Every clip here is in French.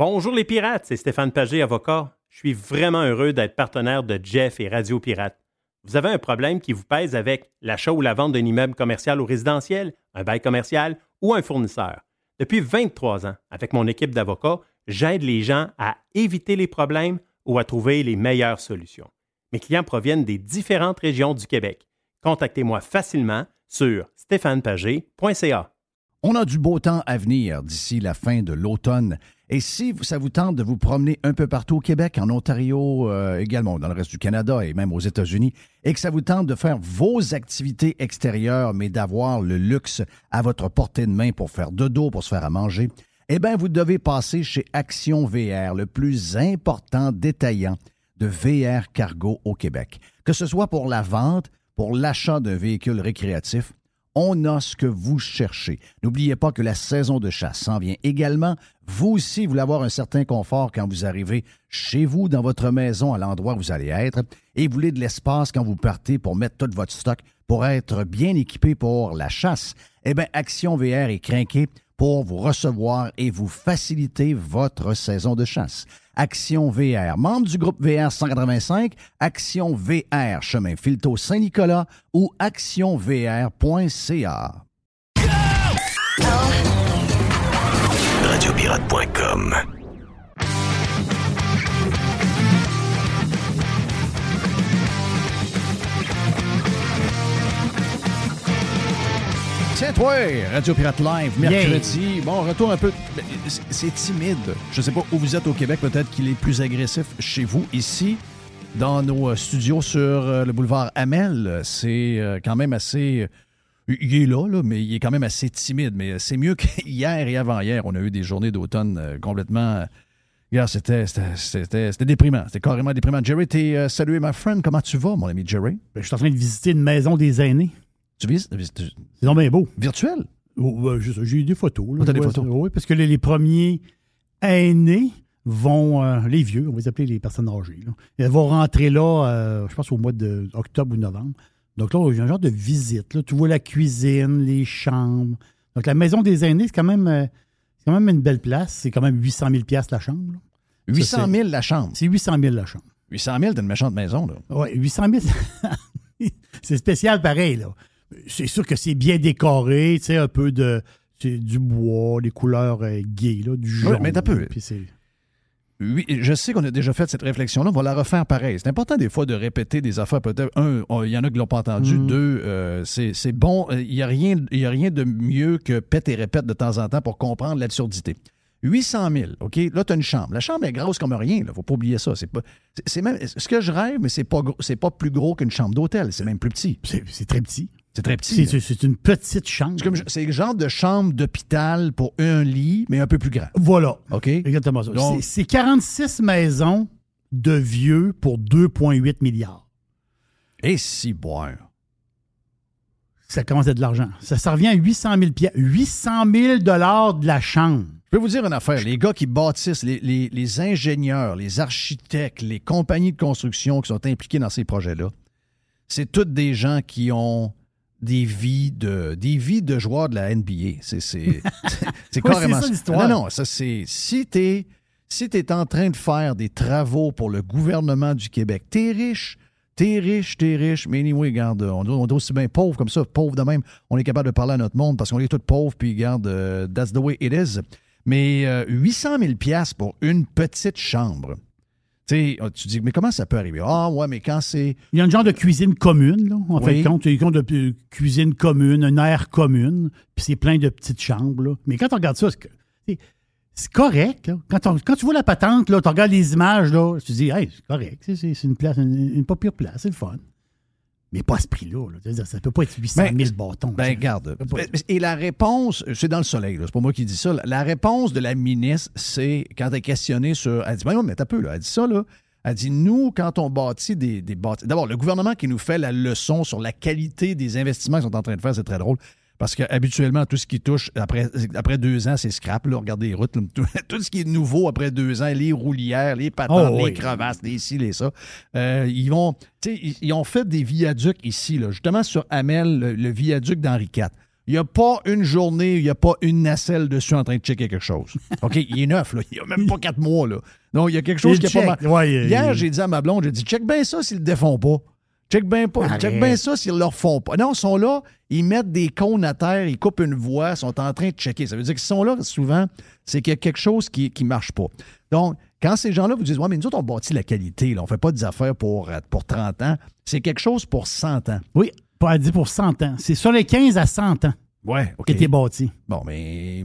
Bonjour les pirates, c'est Stéphane Pagé, avocat. Je suis vraiment heureux d'être partenaire de Jeff et Radio Pirate. Vous avez un problème qui vous pèse avec l'achat ou la vente d'un immeuble commercial ou résidentiel, un bail commercial ou un fournisseur. Depuis 23 ans, avec mon équipe d'avocats, j'aide les gens à éviter les problèmes ou à trouver les meilleures solutions. Mes clients proviennent des différentes régions du Québec. Contactez-moi facilement sur stéphanepagé.ca. On a du beau temps à venir d'ici la fin de l'automne. Et si ça vous tente de vous promener un peu partout au Québec, en Ontario, euh, également dans le reste du Canada et même aux États-Unis, et que ça vous tente de faire vos activités extérieures, mais d'avoir le luxe à votre portée de main pour faire de dos, pour se faire à manger, eh bien, vous devez passer chez Action VR, le plus important détaillant de VR cargo au Québec. Que ce soit pour la vente, pour l'achat d'un véhicule récréatif, on a ce que vous cherchez. N'oubliez pas que la saison de chasse s'en vient également. Vous aussi, vous voulez avoir un certain confort quand vous arrivez chez vous, dans votre maison, à l'endroit où vous allez être, et vous voulez de l'espace quand vous partez pour mettre tout votre stock, pour être bien équipé pour la chasse. Eh bien, Action VR est craqué pour vous recevoir et vous faciliter votre saison de chasse. Action VR, membre du groupe VR 185, Action VR, chemin Filto Saint-Nicolas ou actionvr.ca. Radiopirate.com Tiens, toi, Radio Pirate Live, mercredi. Bon, retour un peu. C'est timide. Je sais pas où vous êtes au Québec. Peut-être qu'il est plus agressif chez vous. Ici, dans nos euh, studios sur euh, le boulevard Amel, c'est euh, quand même assez. Il est là, là, mais il est quand même assez timide. Mais c'est mieux qu'hier et avant-hier. On a eu des journées d'automne complètement. Hier, c'était déprimant. C'était carrément déprimant. Jerry, t'es salué, ma friend. Comment tu vas, mon ami Jerry? Ben, je suis en train de visiter une maison des aînés. Tu vis? C'est donc bien beau. Virtuel? Oh, J'ai eu des photos. Là, Oh, t'as des photos? Oui, parce que les, les premiers aînés vont, euh, les vieux, on va les appeler les personnes âgées, là, elles vont rentrer là, euh, je pense au mois d'octobre ou novembre. Donc là, il y a un genre de visite. Là. Tu vois la cuisine, les chambres. Donc la maison des aînés, c'est quand même, euh, c'est quand même une belle place. C'est quand même 800 000 la chambre. là. 800 Ça, 000 la chambre? C'est 800 000 la chambre. 800 000, t'as une méchante maison, là. Oui, 800 000. c'est spécial pareil, là. C'est sûr que c'est bien décoré, tu sais, un peu de du bois, des couleurs euh, gaies, là, du jaune. mais t'as peu. Oui, je sais qu'on a déjà fait cette réflexion-là, on va la refaire pareil. C'est important des fois de répéter des affaires. Peut-être, un, on- il y en a qui l'ont pas entendu. Mhm. Deux, euh, c'est c'est bon. Euh, Il n'y a, rien- il y a rien de mieux que pète et répète de temps en temps pour comprendre l'absurdité. 800 000, OK? Là, tu as une chambre. La chambre est grosse comme rien. Il ne faut pas oublier ça. C'est pas, c'est- même, ce que je rêve, mais c'est pas, c'est pas plus gros qu'une chambre d'hôtel. C'est même plus petit. c'est très petit. C'est très petit. C'est une petite chambre. C'est le genre de chambre d'hôpital pour un lit, mais un peu plus grand. Voilà. OK? Exactement ça. Donc- C'est- C'est 46 maisons de vieux pour 2,8 milliards. Et si boire. Ça commence à être de l'argent. Ça, ça revient à 800 000 piastres. 800 000 dollars de la chambre. Je peux vous dire une affaire. Les gars qui bâtissent, les, les- les ingénieurs, les architectes, les compagnies de construction qui sont impliqués dans ces projets-là, c'est toutes des gens qui ont des vies de, des vies de joueurs de la NBA. C'est, c'est, c'est- Oui, carrément ça, l'histoire. Non, non, ça c'est. Si t'es si es en train de faire des travaux pour le gouvernement du Québec, t'es riche. T'es riche, t'es riche. Mais anyway, regarde, on, on est aussi bien pauvre comme ça, pauvre de même. On est capable de parler à notre monde parce qu'on est tous pauvres, puis regarde, euh, that's the way it is. Mais euh, 800 000 piastres pour une petite chambre. Ah, tu dis, mais comment ça peut arriver? Ah, ouais, mais quand c'est. Il y a un genre de cuisine commune, là, en Oui. fait, compte. Il y a de euh, cuisine commune, une aire commune, puis c'est plein de petites chambres. là. Mais quand on regarde ça, c'est correct. là. Quand, on- quand tu vois la patente, là, tu regardes les images, là, tu te dis, hey, c'est correct, c'est une place, une, une pas pire place, c'est le fun. Mais pas à ce prix-là. là. Ça peut pas être 800 Ben, 000 bâtons. Ben, garde. Et la réponse, c'est dans le soleil, c'est pas moi qui dis ça. La réponse de la ministre, c'est quand elle est questionnée sur. Elle dit, ben non, mais t'as peu, là. Elle dit ça, là. Elle dit, nous, quand on bâtit des, des bâtiments. D'abord, le gouvernement qui nous fait la leçon sur la qualité des investissements qu'ils sont en train de faire, c'est très drôle. Parce qu'habituellement, tout ce qui touche après, après deux ans, c'est scrap. Là. Regardez les routes. là. Tout, tout ce qui est nouveau après deux ans, les roulières, les patentes, Oh, les oui. crevasses, les ci, les ça. Euh, ils vont. tu sais, Ils, ils ont fait des viaducs ici, là, justement sur Amel, le, le viaduc d'Henri IV. il n'y a pas une journée, il n'y a pas une nacelle dessus en train de checker quelque chose. OK, il est neuf, là. Il n'y a même pas quatre mois, là. Donc, il y a quelque chose Il qui a pas mal. Ouais, Hier, il- j'ai dit à ma blonde, j'ai dit, check bien ça s'ils le défont pas. Check bien pas. Arrête. Check bien ça s'ils le refont pas. Non, ils sont là, ils mettent des cônes à terre, ils coupent une voie, ils sont en train de checker. Ça veut dire qu'ils sont là, souvent, c'est qu'il y a quelque chose qui ne marche pas. Donc, quand ces gens-là vous disent, ouais, mais nous autres, on bâtit la qualité, là, on ne fait pas des affaires pour, euh, pour 30 ans, c'est quelque chose pour 100 ans. Oui, pas à dire pour 100 ans. C'est sur les 15 à 100 ans Ouais, OK. qui était bâti. Bon, mais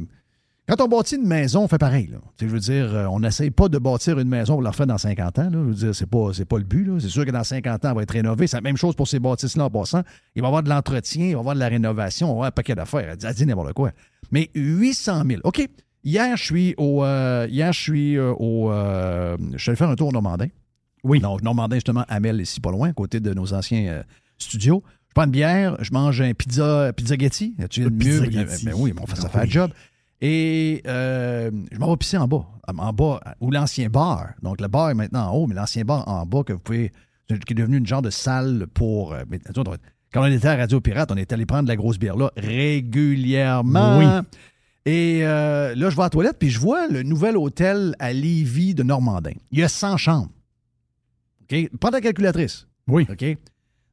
quand on bâtit une maison, on fait pareil. Là. Je veux dire, euh, on n'essaye pas de bâtir une maison pour la refaire dans 50 ans. Là. Je veux dire, c'est pas, pas le but. C'est sûr que dans 50 ans, elle va être rénovée. C'est la même chose pour ces bâtisses-là en passant. Il va y avoir de l'entretien, il va y avoir de la rénovation, il va avoir un paquet d'affaires. Elle dit, n'importe quoi. Mais 800 000. OK. Hier, je suis au. euh, hier, je suis euh, au. euh, je suis allé faire un tour au Normandin. Oui. Donc, Normandin, justement, Amel, ici pas loin, à côté de nos anciens studios. Je prends une bière, je mange un pizza, pizza Getty. Tu Le de mieux? Pizzaghetti. Ben oui, mon frère, ça Ah fait oui. un job. Et euh, je m'en vais pisser en bas. En bas, où l'ancien bar. Donc, le bar est maintenant en haut, mais l'ancien bar en bas que vous pouvez. qui est devenu une genre de salle pour. euh, quand on était à Radio Pirate, on est allé prendre de la grosse bière là régulièrement. Oui. Et euh, là, je vais à la toilette, puis je vois le nouvel hôtel à Lévis de Normandin. Il y a 100 chambres. OK? Prends ta calculatrice. Oui. OK?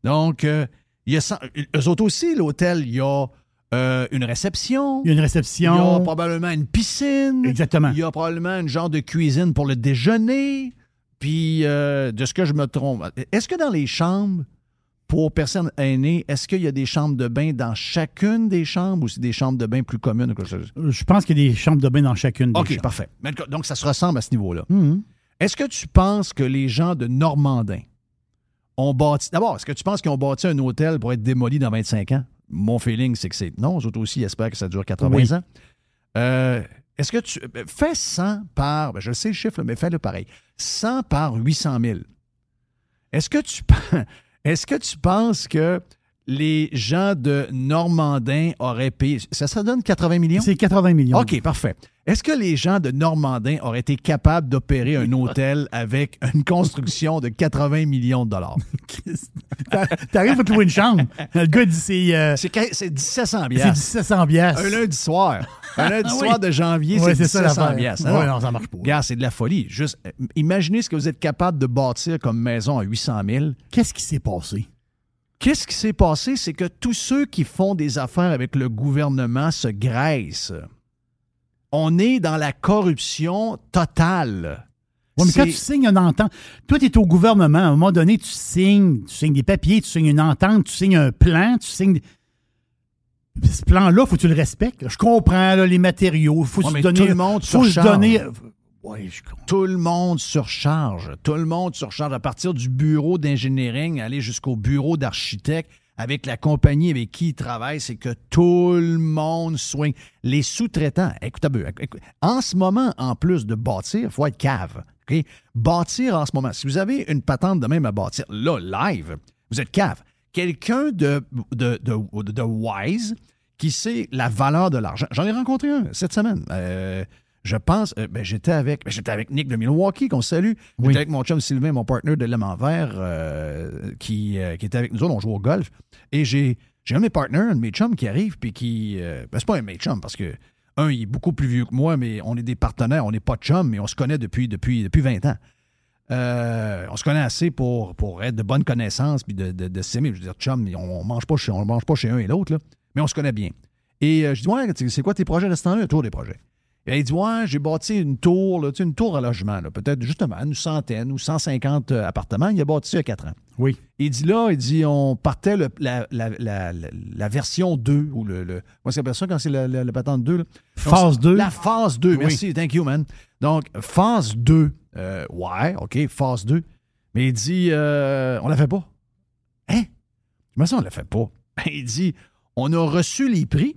Donc, euh, il y a 100, eux autres aussi, l'hôtel, il y a euh, une réception. Il y a une Il y a réception. probablement une piscine. Exactement. Il y a probablement une genre de cuisine pour le déjeuner. Puis, euh, de ce que je me trompe, est-ce que dans les chambres, pour personnes aînées, est-ce qu'il y a des chambres de bain dans chacune des chambres ou c'est des chambres de bain plus communes? chose? Je pense qu'il y a des chambres de bain dans chacune des OK, chambres. parfait. Mais Donc, ça se ressemble à ce niveau-là. Mhm. Est-ce que tu penses que les gens de Normandin ont bâti. D'abord, est-ce que tu penses qu'ils ont bâti un hôtel pour être démoli dans 25 ans? Mon feeling, c'est que c'est non. Eux autres aussi espèrent que ça dure 80 Oui. ans. Euh, est-ce que tu. Fais 100 par. ben, je sais le chiffre, mais fais-le pareil. 100 par 800 000. Est-ce que tu. Est-ce que tu penses que les gens de Normandin auraient payé. Ça, ça donne 80 millions? C'est 80 millions. OK, parfait. Est-ce que les gens de Normandin auraient été capables d'opérer un hôtel avec une construction de 80 millions de dollars? T'a- T'arrives à trouver une chambre. Le gars dit c'est euh, C'est que- c'est 1700 c'est biasses. 1700 biasses. Un lundi soir. Un lundi Ah oui. soir de janvier, c'est c'est ça 1700 l'affaire. biasses. Ouais, non, ça marche pas. Regarde, c'est de la folie. Juste, euh, imaginez ce que vous êtes capable de bâtir comme maison à 800 000. Qu'est-ce qui s'est passé? Qu'est-ce qui s'est passé? C'est que tous ceux qui font des affaires avec le gouvernement se graissent. On est dans la corruption totale. Ouais, mais quand tu signes une entente, toi, tu es au gouvernement, à un moment donné, tu signes, tu signes des papiers, tu signes une entente, tu signes un plan, tu signes. Ce plan-là, faut que tu le respectes. Je comprends là, les matériaux. Faut Ouais, se mais donner. le monde faut se donner. Oui, je comprends. Tout le monde surcharge. Tout le monde surcharge à partir du bureau d'ingénierie, aller jusqu'au bureau d'architecte avec la compagnie avec qui il travaille, c'est que tout le monde swing. Les sous-traitants, écoute en ce moment, en plus de bâtir, il faut être cave. Bâtir en ce moment, si vous avez une patente de même à bâtir, là, live, vous êtes cave. Quelqu'un de, de wise qui sait la valeur de l'argent. J'en ai rencontré un cette semaine. Euh, je pense, euh, ben, j'étais avec, ben, j'étais avec Nick de Milwaukee, qu'on salue. J'étais Oui. avec mon chum Sylvain, mon partner de l'aimant vert, euh, qui, euh, qui était avec nous autres, on joue au golf. Et j'ai, j'ai un de mes partners, un de mes chums qui arrive, puis qui. ben, c'est pas un de mes chums, parce que, un, il est beaucoup plus vieux que moi, mais on est des partenaires, on n'est pas de chums, mais on se connaît depuis, depuis, depuis 20 ans. Euh, on se connaît assez pour, pour être de bonnes connaissances puis de, de, de s'aimer. Je veux dire, chum, on ne mange, pas chez- on mange pas chez un et l'autre, mais on se connaît bien. Et euh, je dis, ouais, c'est quoi tes projets de ce temps-là? Tour des projets. Et il dit, ouais, j'ai bâti une tour, là, une tour à logement, peut-être justement une centaine ou 150 euh, appartements. Il a bâti ça il y a quatre ans. Oui. Il dit là, il dit, on partait le- la, la, la, la- la version 2, ou le. le moi, c'est ça quand c'est le patente 2. là? Phase Donc, 2. La phase 2, Oui. merci, thank you, man. Donc, phase 2, euh, ouais, OK, phase 2. Mais il dit, euh, on la fait pas. Hein? Mais ça, on la fait pas. Il dit, on a reçu les prix,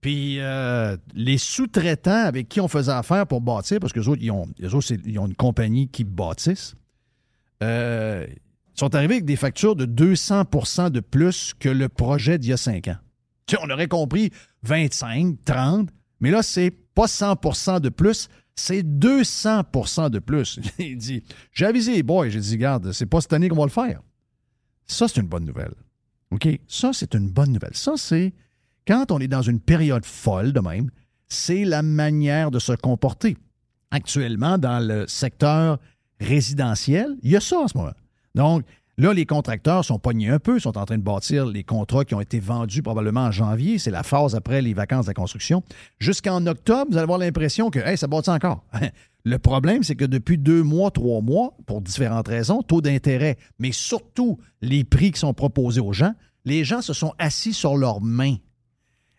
puis euh, les sous-traitants avec qui on faisait affaire pour bâtir, parce que autres, ils ont, autres, ils ont une compagnie qui bâtissent, euh, sont arrivés avec des factures de 200% de plus que le projet d'il y a 5 ans. Tu sais, on aurait compris 25, 30, mais là, c'est pas 100% de plus, c'est 200% de plus. Il dit, j'ai avisé les boys, j'ai dit, regarde, c'est pas cette année qu'on va le faire. Ça, c'est une bonne nouvelle. OK? Ça, c'est une bonne nouvelle. Ça, c'est quand on est dans une période folle de même, c'est la manière de se comporter. Actuellement, dans le secteur résidentiel, il y a ça en ce moment. Donc, là, les contracteurs sont pognés un peu, sont en train de bâtir les contrats qui ont été vendus probablement en janvier. C'est la phase après les vacances de la construction. Jusqu'en octobre, vous allez avoir l'impression que hey, ça bâtit encore. Le problème, c'est que depuis deux mois, trois mois, pour différentes raisons, taux d'intérêt, mais surtout les prix qui sont proposés aux gens, les gens se sont assis sur leurs mains.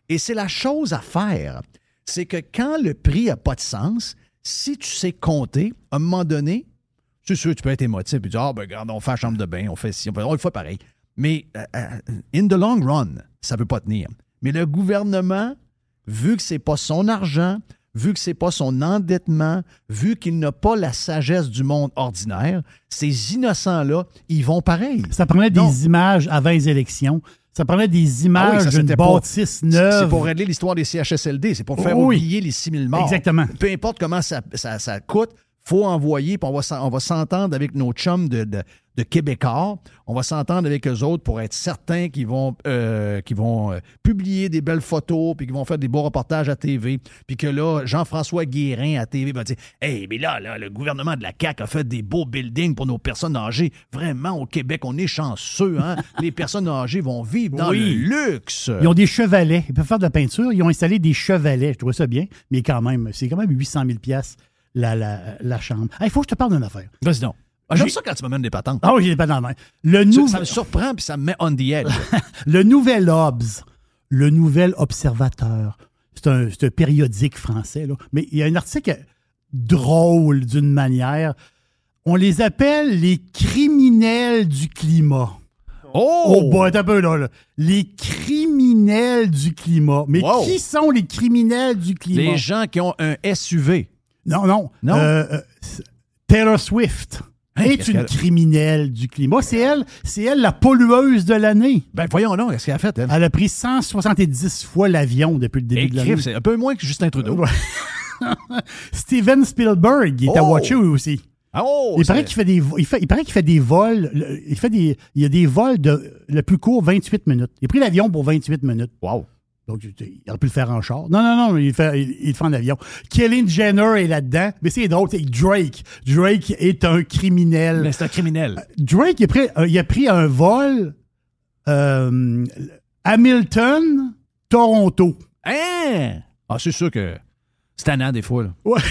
Et c'est la chose à faire. C'est que quand le prix n'a pas de sens, si tu sais compter, à un moment donné, c'est sûr, tu peux être émotif et dire Ah, ben, regarde, on fait la chambre de bain, on fait ci, on fait, on le fait pareil. Mais euh, euh, in the long run, ça ne peut pas tenir. Mais le gouvernement, vu que ce n'est pas son argent, vu que ce n'est pas son endettement, vu qu'il n'a pas la sagesse du monde ordinaire, ces innocents-là, ils vont pareil. Ça prenait des images avant les élections. Ça prenait des Ah oui, images d'une bâtisse C'est neuve. pour régler l'histoire des CHSLD, c'est pour faire Oui. oublier les 6 000 morts. Exactement. Peu importe comment ça, ça, ça coûte, faut envoyer, puis on va, on va s'entendre avec nos chums de, de, de Québécois. On va s'entendre avec eux autres pour être certains qu'ils vont, euh, vont euh, publier des belles photos, puis qu'ils vont faire des beaux reportages à TV. Puis que là, Jean-François Guérin à TV va dire Hey, mais là, là, le gouvernement de la CAQ a fait des beaux buildings pour nos personnes âgées. Vraiment, au Québec, on est chanceux. Hein? les personnes âgées vont vivre dans Oui. le luxe. Ils ont des chevalets. Ils peuvent faire de la peinture. Ils ont installé des chevalets. Je trouvais ça bien. Mais quand même, c'est quand même 800 000 pièces la, la, la chambre. Il faut que je te parle d'une affaire. Vas-y donc. Ah, J'aime J'ai- ça quand tu m'amènes des patentes. Ah oui, j'ai la main. Le, Ça- nou- Ça me surprend puis ça me met on the edge. le Nouvel Obs, le Nouvel Observateur, c'est un, périodique français, là. mais il y a un article drôle d'une manière. On les appelle les criminels du climat. Oh! Oh, boy, un peu, là, là. Les criminels du climat. Mais Wow. qui sont les criminels du climat? Les gens qui ont un SUV. Non, non. Non? Euh, euh, Taylor Swift est qu'est-ce une criminelle du climat. C'est elle, c'est elle la pollueuse de l'année. Ben voyons non, qu'est-ce qu'elle a fait, elle? Elle a pris 170 fois l'avion depuis le début de l'année. c'est un peu moins que Justin Trudeau. Steven Spielberg, il est à Oh! watcher aussi. Oh! il, paraît qu'il fait des, il, fait, il paraît qu'il fait des vols. Il, fait des, il y a des vols de le plus court 28 minutes. Il a pris l'avion pour 28 minutes. Wow. Donc, il aurait pu le faire en char. Non, non, non, il, fait, il, il le fait en avion. Kelly Jenner est là-dedans. Mais c'est drôle, c'est Drake. Drake est un criminel. Mais c'est un criminel. Drake, il a pris, euh, il a pris un vol euh, Hamilton, Toronto. Hein? Ah, c'est sûr que c'est tannant des fois. Là. Ouais.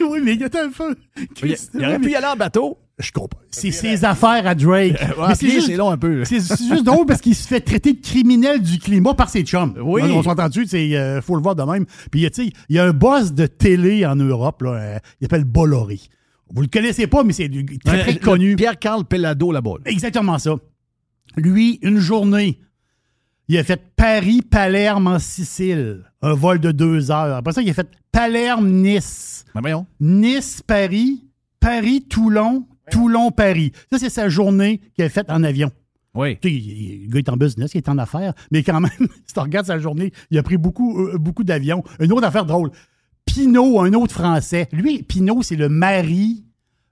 oui, mais il y a un peu. Il, il aurait pu y aller en bateau. Je comprends. C'est ses affaires à Drake. Ouais, Mais puis c'est long un peu. C'est juste drôle parce qu'il se fait traiter de criminel du climat par ses chums. Oui. On, on s'entend dessus, c'est euh, faut le voir de même. Puis il y a un boss de télé en Europe, là, euh, il s'appelle Bolloré. Vous le connaissez pas, mais c'est très, très connu. Pierre-Carl Pellado là-bas. là. Exactement ça. Lui, une journée, il a fait Paris-Palerme en Sicile, un vol de deux heures. Après ça, il a fait Palerme-Nice. Ben voyons. Nice-Paris, Paris-Toulon, Toulon-Paris. Ça, c'est sa journée qu'il a faite en avion. Oui. Tu sais, le gars est en business, il est en affaires, mais quand même, si tu regardes sa journée, il a pris beaucoup, euh, beaucoup d'avions. Une autre affaire drôle. Pinot, un autre Français. Lui, Pinot, c'est le mari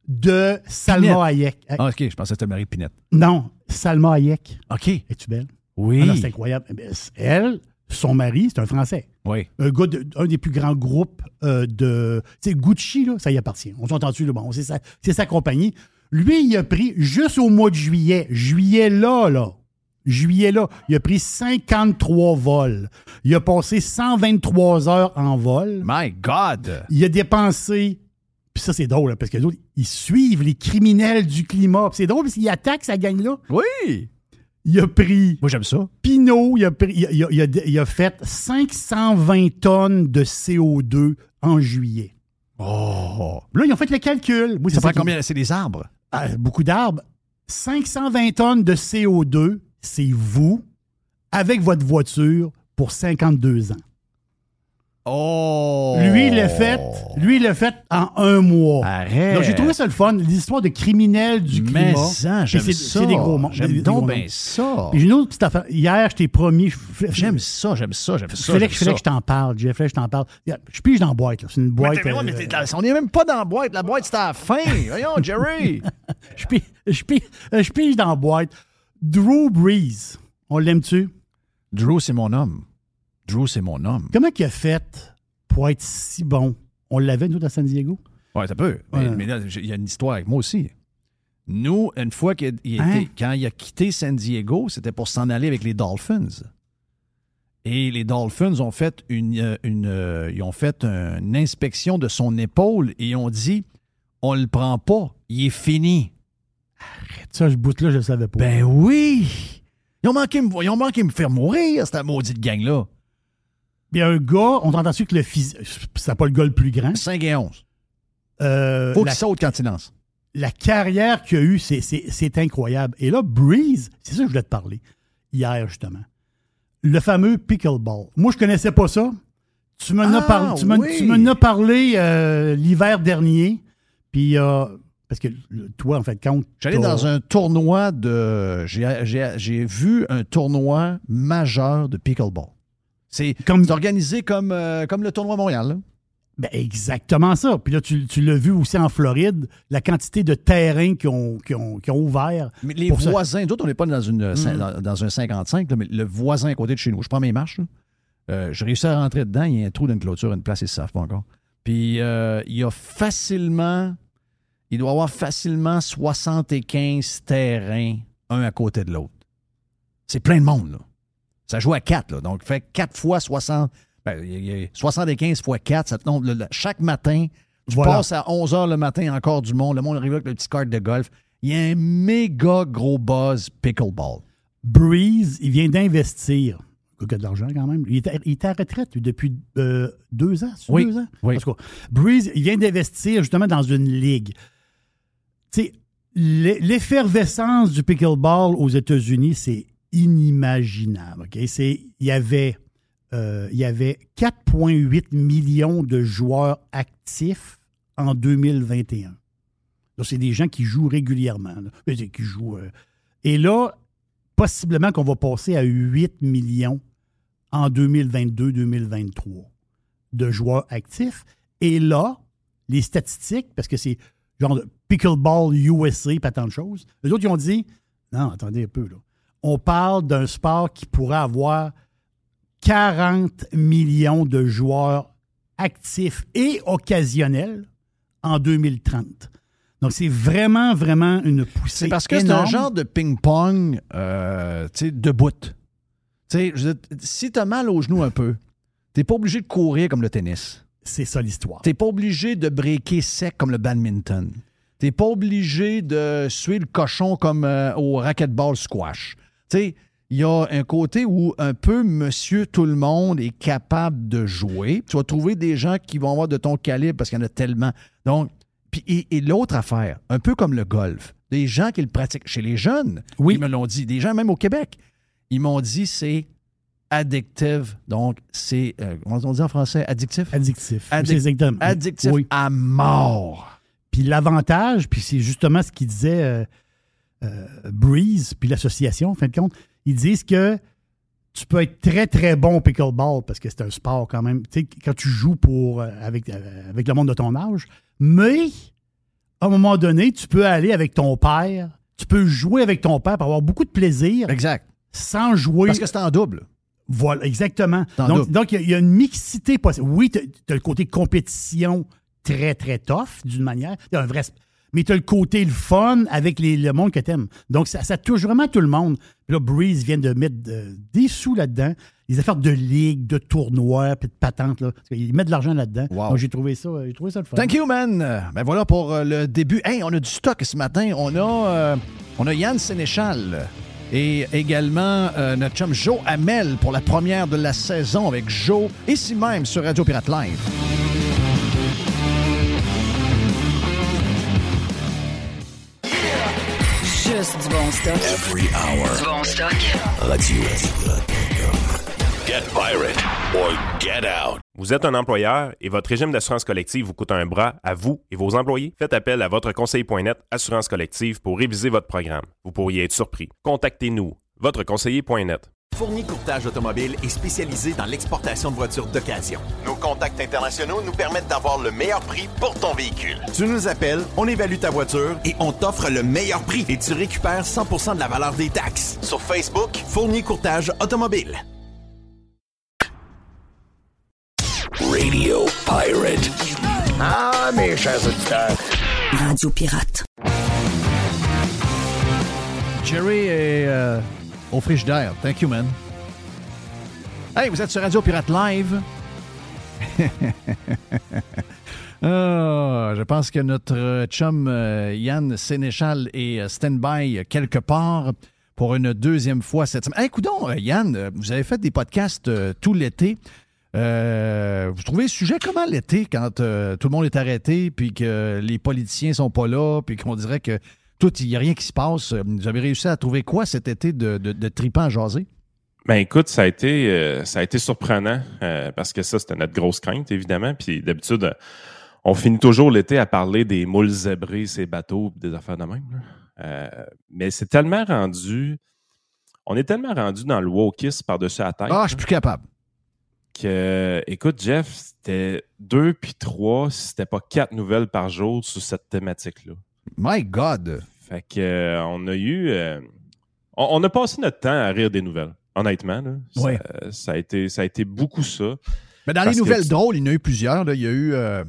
de Salma. Hayek. Ah, OK, je pensais que c'était Marie Pinette. Non, Salma Hayek. OK. Es-tu belle? Oui. Ah c'est incroyable. Eh Elle, son mari, c'est un Français. oui. Un gars de- un des plus grands groupes euh, de. Tu sais, Gucci, là, ça y appartient. On s'entend dessus, bon, c'est sa, compagnie. Lui, il a pris, juste au mois de juillet, juillet là, là, juillet là, il a pris 53 vols. Il a passé 123 heures en vol. My God. Il a dépensé. Puis ça, c'est drôle, là, parce que les autres, ils suivent les criminels du climat. C'est drôle parce qu'ils attaquent sa gang-là. Oui. Il a pris Moi, j'aime ça. Pinot, il a, pris- il a- il a- il a- il a fait 520 tonnes de CO2 en juillet. Oh. Là, ils ont fait le calcul. Oui, Ça prend combien? C'est des arbres? Ah, beaucoup d'arbres. 520 tonnes de CO2, c'est vous, avec votre voiture, pour 52 ans. Oh. Lui, il l'a fait, lui, il l'a fait en un mois. Arrête. Donc, j'ai trouvé ça le fun, l'histoire de criminels du Mais climat. ça, j'aime c'est- ça. C'est des gros J'aime des donc noms. ça. Puis j'ai une autre petite affaire. Hier, je t'ai promis. J'aime ça, j'aime ça, j'aime ça. fallait, que, fallait ça. que je t'en parle, Jeff. fallait que je t'en parle. Je pige dans la boîte. là. C'est une Mais boîte. mais euh, on n'est même pas dans la boîte. La boîte, c'est à la fin. Voyons, Jerry. je, pige, je, pige, je pige dans la boîte. Drew Brees. On l'aime-tu? Drew, c'est mon homme. Drew, c'est mon homme. Comment il a fait pour être si bon? On l'avait, nous, à San Diego? Oui, ça peut. Mais, Ouais. mais là, il y a une histoire avec moi aussi. Nous, une fois qu'il il Hein? quand il a quitté San Diego, c'était pour s'en aller avec les Dolphins. Et les Dolphins ont fait une, euh, une, euh, ils ont fait une inspection de son épaule et ont dit on le prend pas, il est fini. Ça, ce bout-là, je ne savais pas. Ben oui! Ils ont manqué, ils ont manqué me faire mourir, cette maudite gang-là. Il y a un gars, on entend dessus que le physique. C'est pas le gars le plus grand. 5 et 11. Euh, Faut la, qu'il saute quand il lance. la carrière qu'il a eue, c'est- incroyable. Et là, Breeze, c'est ça que je voulais te parler hier, justement. Le fameux pickleball. Moi, je connaissais pas ça. Tu m'en as Ah, parlé, tu oui. as parlé euh, l'hiver dernier. Puis, euh, parce que toi, en fait, compte. J'allais dans un tournoi de. J'ai vu un tournoi majeur de pickleball. C'est Comme- organisé comme, euh, comme le tournoi Montréal. là. Ben, exactement ça. Puis là, tu, tu l'as vu aussi en Floride, la quantité de terrains qui ont, qui ont, qui ont ouvert. Mais les voisins, d'autres, on n'est pas dans, une, Mm. dans, dans un 55, là, mais le voisin à côté de chez nous, je prends mes marches. Euh, j'ai réussi à rentrer dedans. Il y a un trou d'une clôture, une place, ils ne savent pas encore. Puis euh, il y a facilement. Il doit y avoir facilement 75 terrains, un à côté de l'autre. C'est plein de monde, là. Ça joue à 4, là. Donc, fait 4 fois 60. Ben, il y a 75 fois 4, ça te tombe. le- le- chaque matin, tu Voilà. passes à 11 h le matin, encore du monde. Le monde arrive avec le petit cart de golf. Il y a un méga gros buzz pickleball. Breeze, il vient d'investir. Il a de l'argent quand même. Il est, à- il est à retraite depuis euh, deux ans. Oui, Deux ans? oui. Breeze, il vient d'investir justement dans une ligue. Tu sais, l'e- l'effervescence du pickleball aux États-Unis, c'est inimaginable. C'est- Il y avait, euh, avait 4,8 millions de joueurs actifs en 2021. Donc, c'est des gens qui jouent régulièrement. Qui jouent, euh, et là, possiblement qu'on va passer à 8 millions en 2022-2023 de joueurs actifs. Et là, les statistiques, parce que c'est genre pickleball USA, pas tant de choses, les autres, ils ont dit, non, attendez un peu, là. On parle d'un sport qui pourrait avoir 40 millions de joueurs actifs et occasionnels en 2030. Donc, c'est vraiment, vraiment une poussée C'est parce que c'est un genre de ping-pong, euh, tu sais, debout. Tu je si t'as mal au genou un peu, t'es pas obligé de courir comme le tennis. C'est ça l'histoire. T'es pas obligé de breaker sec comme le badminton. T'es pas obligé de suer le cochon comme euh, au racquetball squash. Tu sais, il y a un côté où un peu monsieur tout le monde est capable de jouer. Tu vas trouver des gens qui vont avoir de ton calibre parce qu'il y en a tellement. Donc, puis, et, et l'autre affaire, un peu comme le golf, des gens qui le pratiquent chez les jeunes, Oui. ils me l'ont dit, des gens même au Québec, ils m'ont dit c'est addictive. Donc, c'est, euh, comment on dit en français, addictif? Addictif. Addic- exactement. Addictif Oui. à mort. Puis l'avantage, puis c'est justement ce qu'il disait euh, Breeze, puis l'association, en fin de compte, ils disent que tu peux être très, très bon au pickleball parce que c'est un sport quand même, tu sais, quand tu joues pour, euh, avec, euh, avec le monde de ton âge. Mais, à un moment donné, tu peux aller avec ton père, tu peux jouer avec ton père pour avoir beaucoup de plaisir Exact. sans jouer. Parce que c'est en double. Voilà, exactement. Donc, donc, il y a- il y, a une mixité possible. Oui, tu as le côté compétition très, très tough, d'une manière. Il y a un vrai... Mais tu as le côté le fun avec les- le monde que tu aimes. Donc, ça, ça touche vraiment tout le monde. Puis là, Breeze vient de mettre de- des sous là-dedans. Les affaires de ligue, de tournois, puis de patentes. Là, parce qu'ils mettent de l'argent là-dedans. Wow. Donc, j'ai trouvé ça, j'ai trouvé ça le fun. Thank you, man. Euh, Ben voilà pour euh, le début. Hey, on a du stock ce matin. On a, euh, on a Yann Sénéchal et également euh, notre chum Joe Hamel pour la première de la saison avec Joe, ici même sur Radio Pirate Live. Juste du bon stock. Every hour. Du bon stock. Radio Get pirate or get out. Vous êtes un employeur et votre régime d'assurance collective vous coûte un bras à vous et vos employés? Faites appel à votre conseiller.net Assurance collective pour réviser votre programme. Vous pourriez être surpris. Contactez-nous, votre conseiller.net. Fournier Courtage Automobile est spécialisé dans l'exportation de voitures d'occasion. Nos contacts internationaux nous permettent d'avoir le meilleur prix pour ton véhicule. Tu nous appelles, on évalue ta voiture et on t'offre le meilleur prix. Et tu récupères 100% de la valeur des taxes. Sur Facebook, Fournier Courtage Automobile. Radio Pirate. Ah, mes chers auditeurs. Radio Pirate. Jerry est... Euh, au frigidaire. Thank you, man. Hey, vous êtes sur Radio Pirate Live. Ah, je pense que notre chum euh, Yann Sénéchal est euh, stand-by quelque part pour une deuxième fois cette semaine. Hey, coudon, euh, Yann, euh, vous avez fait des podcasts euh, tout l'été. Euh, vous trouvez le sujet comment l'été quand euh, tout le monde est arrêté, puis que les politiciens sont pas là, puis qu'on dirait que tout, il n'y a rien qui se passe. Vous avez réussi à trouver quoi cet été de, de, de tripant à jaser? Ben écoute, ça a été euh, ça a été surprenant euh, parce que ça c'était notre grosse crainte évidemment. Puis d'habitude, euh, on finit toujours l'été à parler des moules zébrés, ces bateaux, des affaires de même. là. Euh, mais c'est tellement rendu, on est tellement rendu dans le wokisme par-dessus la tête Ah, je suis plus capable. que, écoute Jeff, c'était deux puis trois, si c'était pas quatre nouvelles par jour sur cette thématique-là. My God! Fait que euh, on a eu, euh, on, on a passé notre temps à rire des nouvelles. Honnêtement, là, ça, Ouais. ça a été, ça a été beaucoup ça. Mais dans les nouvelles drôles, il y en a eu plusieurs. là. Il y a eu, euh,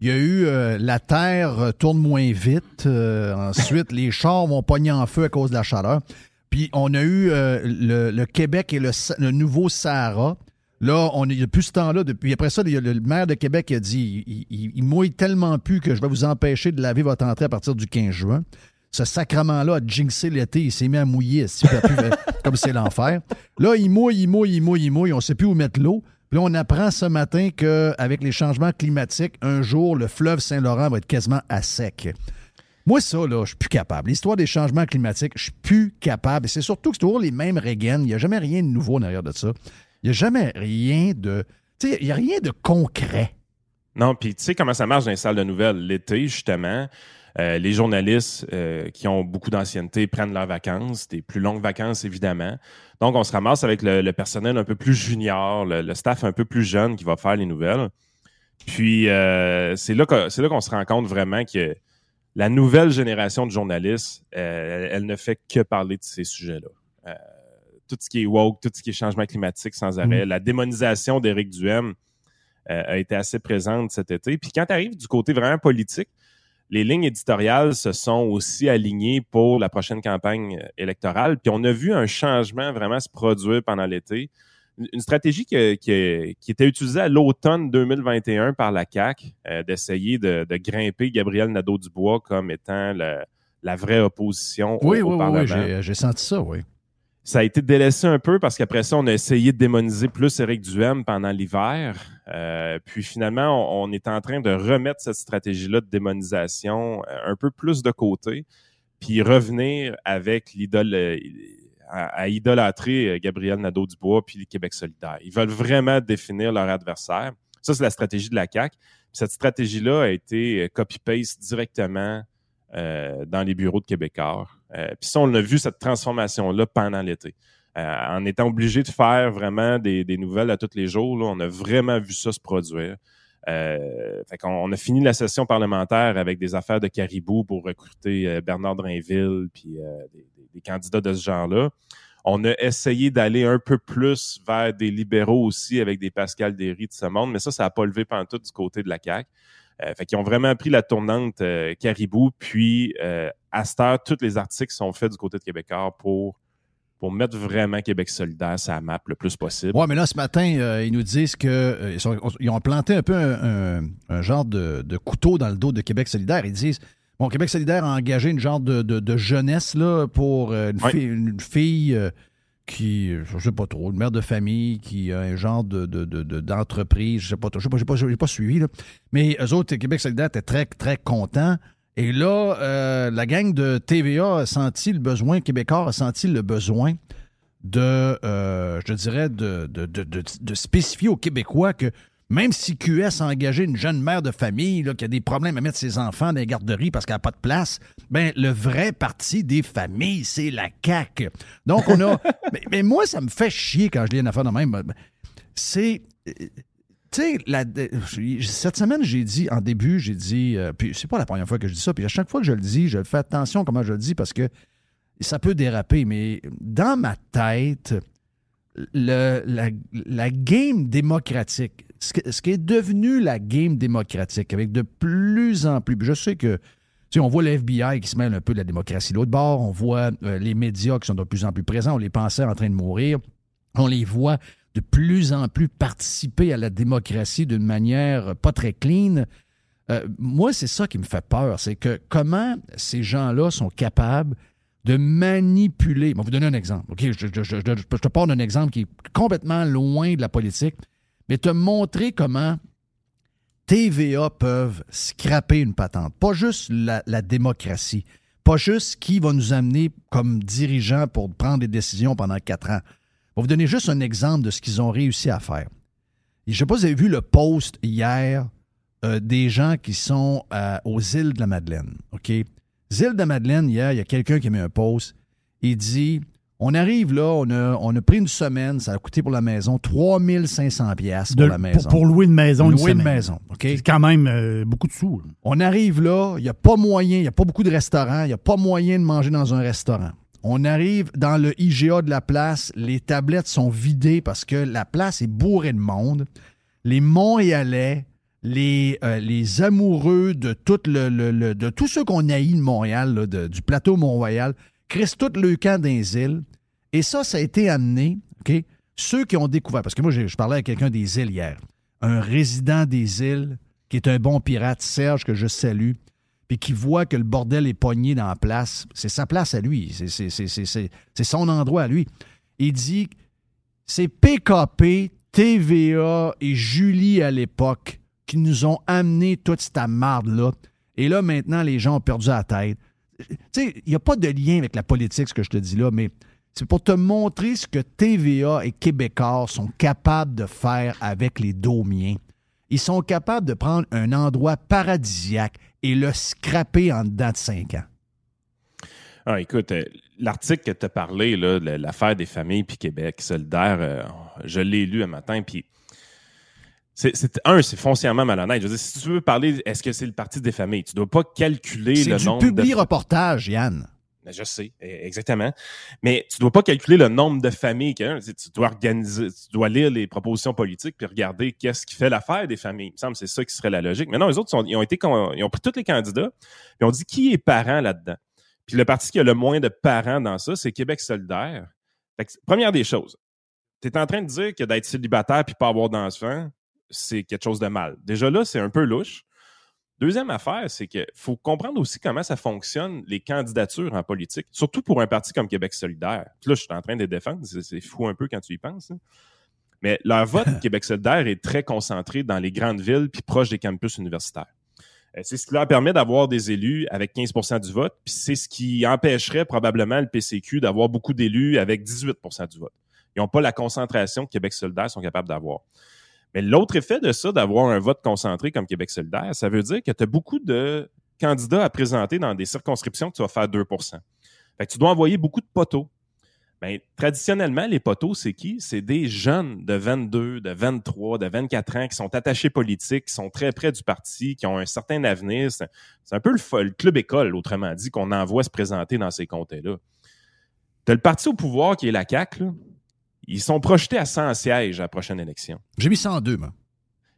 il y a eu euh, la Terre tourne moins vite. Euh, ensuite, les chars vont pogner en feu à cause de la chaleur. Puis on a eu euh, le, le Québec et le, le nouveau Sahara. Là, on est depuis ce temps-là. Depuis après ça, a le, le maire de Québec qui a dit il, il- il mouille tellement plus que je vais vous empêcher de laver votre entrée à partir du 15 juin. Ce sacrement-là a jinxé l'été. Il s'est mis à mouiller. a comme c'est l'enfer. Là, il mouille, il mouille, il mouille, il mouille. On ne sait plus où mettre l'eau. Puis là, on apprend ce matin qu'avec les changements climatiques, un jour, le fleuve Saint-Laurent va être quasiment à sec. Moi, ça, là, je suis plus capable. L'histoire des changements climatiques, je suis plus capable. Et c'est surtout que c'est toujours les mêmes rengaines. Il n'y a jamais rien de nouveau derrière de ça. Il n'y a jamais rien de. Tu sais, a rien de concret. Non, puis tu sais comment ça marche dans les salles de nouvelles? L'été, justement, euh, les journalistes euh, qui ont beaucoup d'ancienneté prennent leurs vacances, des plus longues vacances, évidemment. Donc, on se ramasse avec le, personnel un peu plus junior, le, staff un peu plus jeune qui va faire les nouvelles. Puis, euh, c'est là qu'on se rend compte vraiment que la nouvelle génération de journalistes, elle ne fait que parler de ces sujets-là. Tout ce qui est woke, tout ce qui est changement climatique sans arrêt, la démonisation d'Éric Duhem euh, a été assez présente cet été. Puis quand tu arrives du côté vraiment politique, les lignes éditoriales se sont aussi alignées pour la prochaine campagne euh, électorale. Puis on a vu un changement vraiment se produire pendant l'été. Une stratégie qui était utilisée à l'automne 2021 par la CAQ, euh, d'essayer de, de grimper Gabriel Nadeau-Dubois comme étant le- la vraie opposition au, Oui, au oui, oui, Parlement oui, j'ai senti ça, oui. Ça a été délaissé un peu parce qu'après ça, on a essayé de démoniser plus Éric Duhem pendant l'hiver. Euh, puis finalement, on, est en train de remettre cette stratégie-là de démonisation euh, un peu plus de côté, puis revenir avec l'idole euh, à, idolâtrer euh, Gabriel Nadeau-Dubois puis le Québec solidaire. Ils veulent vraiment définir leur adversaire. Ça, c'est la stratégie de la CAQ. Puis cette stratégie-là a été copy-paste directement euh, dans les bureaux de Québécois. Euh, Puis ça, on a vu cette transformation-là pendant l'été. Euh, en étant obligé de faire vraiment des, des nouvelles à tous les jours, là, on a vraiment vu ça se produire. Euh, fait on a fini la session parlementaire avec des affaires de caribou pour recruter euh, Bernard Drainville puis euh, des, des- des candidats de ce genre-là. On a essayé d'aller un peu plus vers des libéraux aussi avec des Pascal Derry de ce monde, mais ça, ça n'a pas levé pendant tout du côté de la CAQ. Euh, fait qu'ils ont vraiment pris la tournante euh, caribou, puis euh, à cette heure, tous les articles sont faits du côté de Québécois pour, pour mettre vraiment Québec solidaire sur la map le plus possible. Oui, mais là, ce matin, euh, ils nous disent que euh, ils, sont- ils ont planté un peu un, un- un genre de, de couteau dans le dos de Québec solidaire. Ils disent Bon, Québec solidaire a engagé une genre de, de- de jeunesse là, pour euh, une fille, une fille, qui, je sais pas trop, une mère de famille qui a un genre de, de- de- de- d'entreprise, je sais pas trop, je sais pas, j'ai pas, suivi. Là. Mais eux autres, Québec solidaire étaient très, très contents. Et là, euh, la gang de TVA a senti le besoin, Québécois a senti le besoin de, euh, je dirais, de, de- de- de spécifier aux Québécois que même si QS a engagé une jeune mère de famille là, qui a des problèmes à mettre ses enfants dans les garderies parce qu'elle n'a pas de place, ben le vrai parti des familles, c'est la CAQ. Donc, on a. mais, mais moi, ça me fait chier quand je lis une affaire de même. C'est. euh, Tu sais, la- de- cette semaine, j'ai dit, en début, j'ai dit, euh, puis c'est pas la première fois que je dis ça, puis à chaque fois que je le dis, je fais attention à comment je le dis parce que ça peut déraper, mais dans ma tête, la, game démocratique, ce, qui est devenu la game démocratique, avec de plus en plus. Je sais que, tu on voit le FBI qui se mêle un peu de la démocratie de l'autre bord, on voit euh, les médias qui sont de plus en plus présents, on les pensait en train de mourir, on les voit de plus en plus participer à la démocratie d'une manière pas très clean. Euh, moi, c'est ça qui me fait peur, c'est que comment ces gens-là sont capables de manipuler. Je vais vous donner un exemple. Je, te parle d'un exemple qui est complètement loin de la politique, mais te montrer comment TVA peuvent scraper une patente. Pas juste la, démocratie, pas juste qui va nous amener comme dirigeants pour prendre des décisions pendant quatre ans. Je vais vous donner juste un exemple de ce qu'ils ont réussi à faire. Je ne sais pas si vous avez vu le post hier euh, des gens qui sont euh, aux îles de la Madeleine. OK? Les îles de Madeleine, hier, il y a quelqu'un qui a mis un post. Il dit On arrive là, on a, on a pris une semaine, ça a coûté pour la maison 3500$ piastres De- pour la maison. Pour, pour louer une maison. Louer une maison. OK? C'est quand même euh, beaucoup de sous. là. On arrive là, il n'y a pas moyen, il n'y a pas beaucoup de restaurants, il n'y a pas moyen de manger dans un restaurant. On arrive dans le IGA de la place, les tablettes sont vidées parce que la place est bourrée de monde. Les Montréalais, les, euh, les amoureux de tout le, de tous ceux qu'on haït de Montréal, du plateau Mont-Royal, crissent tout le camp des îles. Et ça, ça a été amené, OK? Ceux qui ont découvert, parce que moi, je parlais à quelqu'un des îles hier, un résident des îles qui est un bon pirate, Serge, que je salue, puis qui voit que le bordel est pogné dans la place. C'est sa place à lui. C'est son endroit à lui. Il dit c'est PKP, TVA et Julie à l'époque qui nous ont amené toute cette marde-là. Et là, maintenant, les gens ont perdu la tête. Tu sais, il n'y a pas de lien avec la politique, ce que je te dis là, mais c'est pour te montrer ce que TVA et Québécois sont capables de faire avec les Domiens. Ils sont capables de prendre un endroit paradisiaque et le scraper en dedans de cinq ans. Ah, écoute, euh, l'article que tu as parlé, l'affaire des familles puis Québec solidaire, euh, je l'ai lu un matin, puis c'est, c'est- un, c'est foncièrement malhonnête. Je veux dire, si tu veux parler, est-ce que c'est le parti des familles? Tu dois pas calculer C'est le du nombre de... publi-reportage, Yann. Ben, Je sais, eh, exactement. Mais tu dois pas calculer le nombre de familles qu'il y a. Tu dois organiser, tu dois lire les propositions politiques puis regarder qu'est-ce qui fait l'affaire des familles. Il me semble que c'est ça qui serait la logique. Mais non, les autres, sont- ils ont été, ils ont pris tous les candidats puis ont dit qui est parent là-dedans. Puis le parti qui a le moins de parents dans ça, c'est Québec solidaire. Fait que, première des choses, tu es en train de dire que d'être célibataire puis pas avoir d'enfants, c'est quelque chose de mal. Déjà là, c'est un peu louche. Deuxième affaire, c'est qu'il faut comprendre aussi comment ça fonctionne, les candidatures en politique, surtout pour un parti comme Québec solidaire. Puis là, je suis en train de les défendre, c'est fou un peu quand tu y penses. hein. Mais leur vote Québec solidaire est très concentré dans les grandes villes puis proche des campus universitaires. Euh, C'est ce qui leur permet d'avoir des élus avec 15% du vote, puis c'est ce qui empêcherait probablement le PCQ d'avoir beaucoup d'élus avec 18% du vote. Ils n'ont pas la concentration que Québec solidaire sont capables d'avoir. Mais l'autre effet de ça, d'avoir un vote concentré comme Québec solidaire, ça veut dire que tu as beaucoup de candidats à présenter dans des circonscriptions que tu vas faire 2% Fait que tu dois envoyer beaucoup de poteaux. Ben, traditionnellement, les poteaux, c'est qui? C'est des jeunes de 22, de 23, de 24 ans qui sont attachés politiques, qui sont très près du parti, qui ont un certain avenir. C'est un peu le, fo- le club école, autrement dit, qu'on envoie se présenter dans ces comtés-là. Tu as le parti au pouvoir qui est la CAQ, là. Ils sont projetés à 100 sièges à la prochaine élection. J'ai mis 102, moi.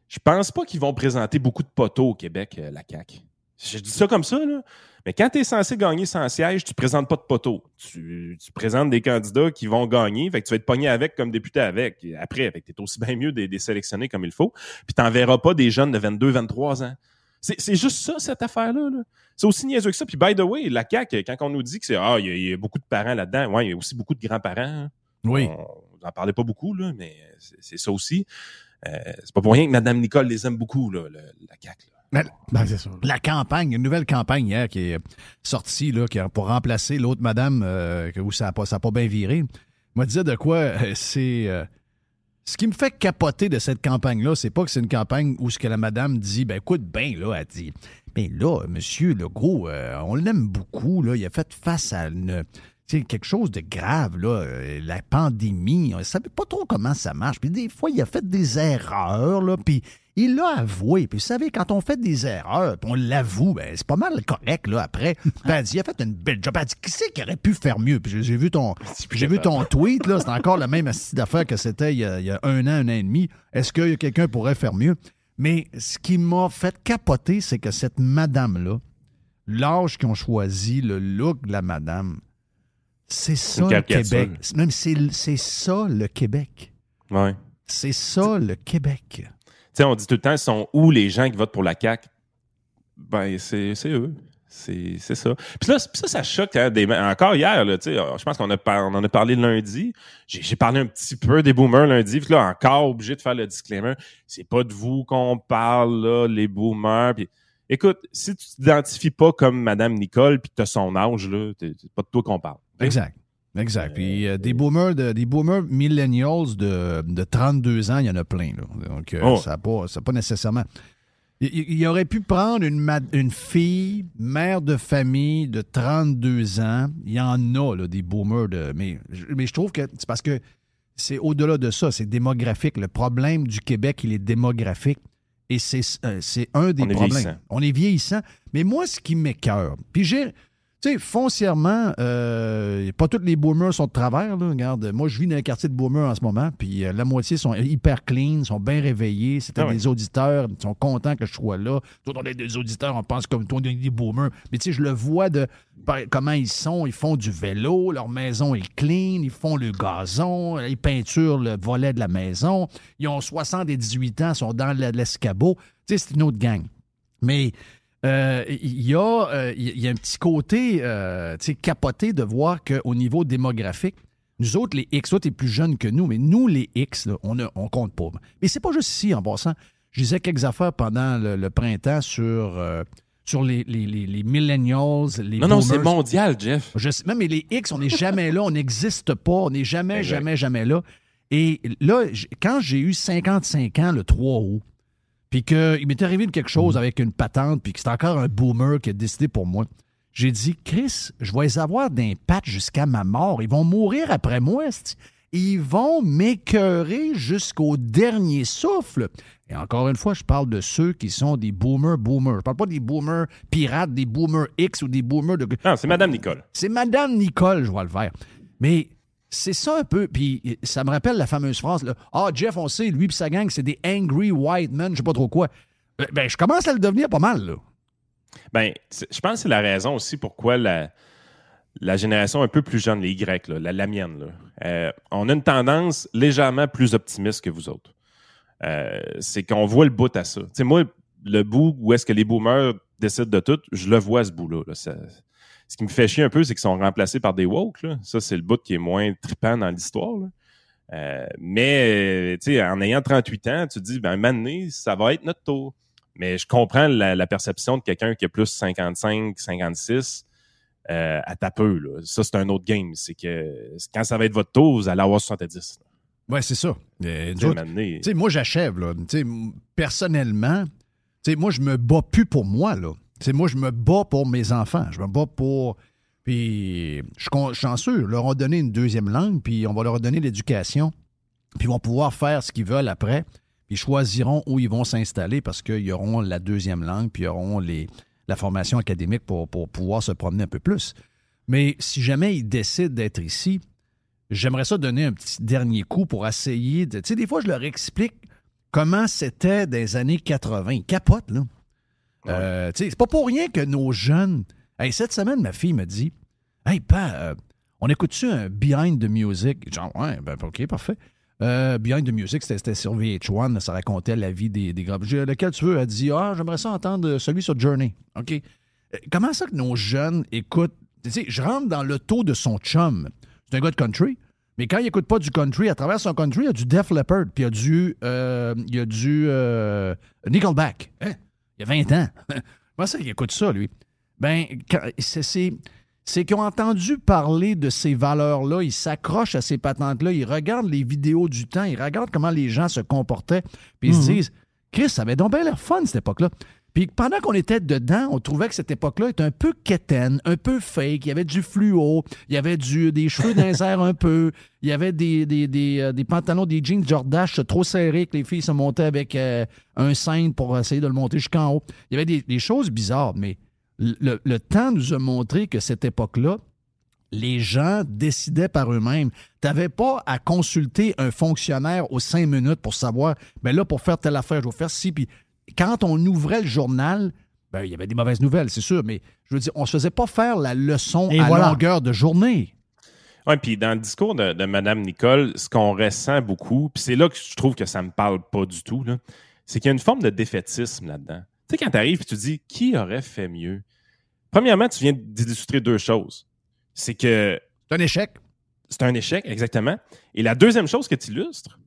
Je pense pas qu'ils vont présenter beaucoup de poteaux au Québec, euh, la CAQ. Je dis ça comme ça, là. Mais quand tu es censé gagner 100 sièges, tu présentes pas de poteaux. Tu, tu présentes des candidats qui vont gagner, fait que tu vas être pogné avec comme député avec. Après, tu es aussi bien mieux de les sélectionner comme il faut. Puis tu n'enverras pas des jeunes de 22, 23 ans. C'est juste ça, cette affaire-là. là. C'est aussi niaiseux que ça. Puis, by the way, la CAQ, quand on nous dit que c'est Ah, il y, a- il y a beaucoup de parents là-dedans, ouais, il y a aussi beaucoup de grands-parents. hein. Oui. On n'en parlait pas beaucoup, là, mais c'est ça aussi. Euh, c'est pas pour rien que Mme Nicole les aime beaucoup, là, le- la CAQ. là. Mais Ben, c'est la campagne, une nouvelle campagne hier qui est sortie là, qui a- pour remplacer l'autre madame euh, où ça n'a pas, ça a pas bien viré. Moi, disais de quoi euh, c'est. euh, ce qui me fait capoter de cette campagne-là, c'est pas que c'est une campagne où ce que la madame dit, ben écoute, ben là, elle dit, ben là, monsieur Legault, euh, on l'aime beaucoup, là, il a fait face à une, sais, quelque chose de grave, là, euh, la pandémie, on ne savait pas trop comment ça marche, puis des fois, il a fait des erreurs, là, puis Il l'a avoué. Puis vous savez, quand on fait des erreurs, puis on l'avoue, ben, c'est pas mal correct, là, après. Elle dit, il a fait une belle job. Elle dit, qui c'est qui aurait pu faire mieux? Puis j'ai vu ton, j'ai vu ton tweet, là, c'est encore la même astuce d'affaires que c'était il, y a- il y a un an, un an et demi. Est-ce que quelqu'un pourrait faire mieux? Mais ce qui m'a fait capoter, c'est que cette madame-là, l'âge qu'ils ont choisi, le look de la madame, c'est ça le. Québec. Même c'est c'est ça le Québec. Ouais. C'est ça le Québec. Tu sais, on dit tout le temps, ils sont où les gens qui votent pour la CAQ? Ben, c'est eux. C'est ça. Puis là, ça, ça choque. hein, des, encore hier, là, tu sais, je pense qu'on on en a parlé lundi. J'ai parlé un petit peu des boomers lundi. Puis là, encore obligé de faire le disclaimer. C'est pas de vous qu'on parle, là, les boomers. Puis, écoute, si tu t'identifies pas comme Madame Nicole puis tu as son âge, là, c'est pas de toi qu'on parle. Exact. Exact. Puis euh, des boomers, de- des boomers millennials de, de 32 ans, il y en a plein. Là. Donc, euh, Oh. ça n'a pas, pas nécessairement. Il, aurait pu prendre une, une fille, mère de famille de 32 ans. Il y en a, là, des boomers. De, mais, je- mais je trouve que c'est parce que c'est au-delà de ça, c'est démographique. Le problème du Québec, il est démographique. Et c'est euh, c'est un des On problèmes. vieillissant. On est vieillissant. Mais moi, ce qui m'écœure, puis j'ai. Tu sais, foncièrement, euh, pas tous les boomers sont de travers. Là. Regarde, moi, je vis dans un quartier de boomers en ce moment, puis euh, la moitié sont hyper clean, sont bien réveillés. C'était Ah des auditeurs, ils sont contents que je sois là. Tout on est des auditeurs, on pense comme toi, on est des boomers. Mais tu sais, je le vois de par- comment ils sont. Ils font du vélo, leur maison est clean, ils font le gazon, ils peinturent le volet de la maison. Ils ont 60 et 18 ans, sont dans le- l'escabeau. Tu sais, c'est une autre gang. Mais euh, il y, a, euh, il y a un petit côté euh, tu sais, capoté de voir qu'au niveau démographique, nous autres, les X, toi, t'es plus jeune que nous, mais nous, les X, là, on, ne on compte pas. Mais c'est pas juste ici, en passant. Je disais quelques affaires pendant le, le printemps sur, euh, sur les, les, les, les millennials, les Non, non, c'est mondial, Jeff. Je sais, même mais les X, on n'est jamais là, on n'existe pas, on n'est jamais, Exact. jamais, jamais là. Et là, quand j'ai eu 55 ans le 3 août, puis qu'il m'est arrivé quelque chose avec une patente, puis que c'est encore un boomer qui a décidé pour moi, j'ai dit, Chris, je vais les avoir d'impact jusqu'à ma mort. Ils vont mourir après moi. Ils vont m'écœurer jusqu'au dernier souffle. Et encore une fois, je parle de ceux qui sont des boomers boomers. Je parle pas des boomers pirates, des boomers X ou des boomers de... Non, c'est Madame Nicole. C'est Madame Nicole, je vois le faire. Mais c'est ça un peu. Puis ça me rappelle la fameuse phrase là, Ah, Jeff, on sait, lui et sa gang, c'est des angry white men, je sais pas trop quoi. Euh, Ben, je commence à le devenir pas mal, là. Ben, je pense que c'est la raison aussi pourquoi la, génération un peu plus jeune, les Y, la, mienne, euh, on a une tendance légèrement plus optimiste que vous autres. Euh, c'est qu'on voit le bout à ça. Tu sais, moi, le bout où est-ce que les boomers décident de tout, je le vois ce bout-là. Ce qui me fait chier un peu, c'est qu'ils sont remplacés par des woke. Là. Ça, c'est le bout qui est moins trippant dans l'histoire. là. Euh, mais, euh, tu sais, en ayant 38 ans, tu te dis, ben, maintenant, ça va être notre tour. Mais je comprends la, la perception de quelqu'un qui a plus 55, 56 euh, à ta peu. Là. Ça, c'est un autre game. C'est que quand ça va être votre tour, vous allez avoir 70. Ouais, c'est ça. Euh, moi, j'achève, là. Personnellement, tu sais, moi, je me bats plus pour moi, là. Sais, moi, je me bats pour mes enfants. Je me bats pour. Puis, je suis chanceux. Leur ont donné une deuxième langue, puis on va leur donner l'éducation. Puis, ils vont pouvoir faire ce qu'ils veulent après. Ils choisiront où ils vont s'installer parce qu'ils auront la deuxième langue, puis ils auront la formation académique pour, pour pouvoir se promener un peu plus. Mais si jamais ils décident d'être ici, j'aimerais ça donner un petit dernier coup pour essayer de. Tu sais, des fois, je leur explique comment c'était les années 80. Ils capotent, là. Euh, c'est pas pour rien que nos jeunes. Hey, cette semaine, ma fille me dit Hey, euh, on écoute-tu un Behind the Music? Genre, ouais, ben, OK, parfait. Euh, Behind the Music, c'était sur VH1, ça racontait la vie des, des Lequel tu veux? Elle dit Ah, j'aimerais ça entendre celui sur Journey. OK. Comment ça que nos jeunes écoutent? Tu sais, je rentre dans le taux de son chum. C'est un gars de country. Mais quand il n'écoute pas du country, à travers son country, il y a du Def Leppard, puis il y a du, euh, du Nickelback. Hein? Il y a 20 ans. Comment ça qu'il écoute ça, lui? Ben, c'est- c'est qu'ils ont entendu parler de ces valeurs-là, ils s'accrochent à ces patentes-là, ils regardent les vidéos du temps, ils regardent comment les gens se comportaient, puis ils se disent Chris, ça avait donc bien l'air fun cette époque-là. Puis pendant qu'on était dedans, on trouvait que cette époque-là était un peu quétaine, un peu fake. Il y avait du fluo, il y avait du, des cheveux dans un peu, il y avait des, des, des, euh, des pantalons, des jeans Jordache trop serrés que les filles se montaient avec euh, un sein pour essayer de le monter jusqu'en haut. Il y avait des, choses bizarres, mais le, le temps nous a montré que cette époque-là, les gens décidaient par eux-mêmes. Tu n'avais pas à consulter un fonctionnaire aux cinq minutes pour savoir, ben là, pour faire telle affaire, je vais faire ci. Puis quand on ouvrait le journal, ben, il y avait des mauvaises nouvelles, c'est sûr, mais je veux dire, on ne se faisait pas faire la leçon à longueur de journée. Oui, puis dans le discours de, de Mme Nicole, ce qu'on ressent beaucoup, puis c'est là que je trouve que ça ne me parle pas du tout, c'est qu'il y a une forme de défaitisme là-dedans. Tu sais, quand tu arrives et tu dis qui aurait fait mieux? Premièrement, tu viens d'illustrer deux choses. C'est que. C'est un échec. C'est un échec, exactement. Et la deuxième chose que tu illustres,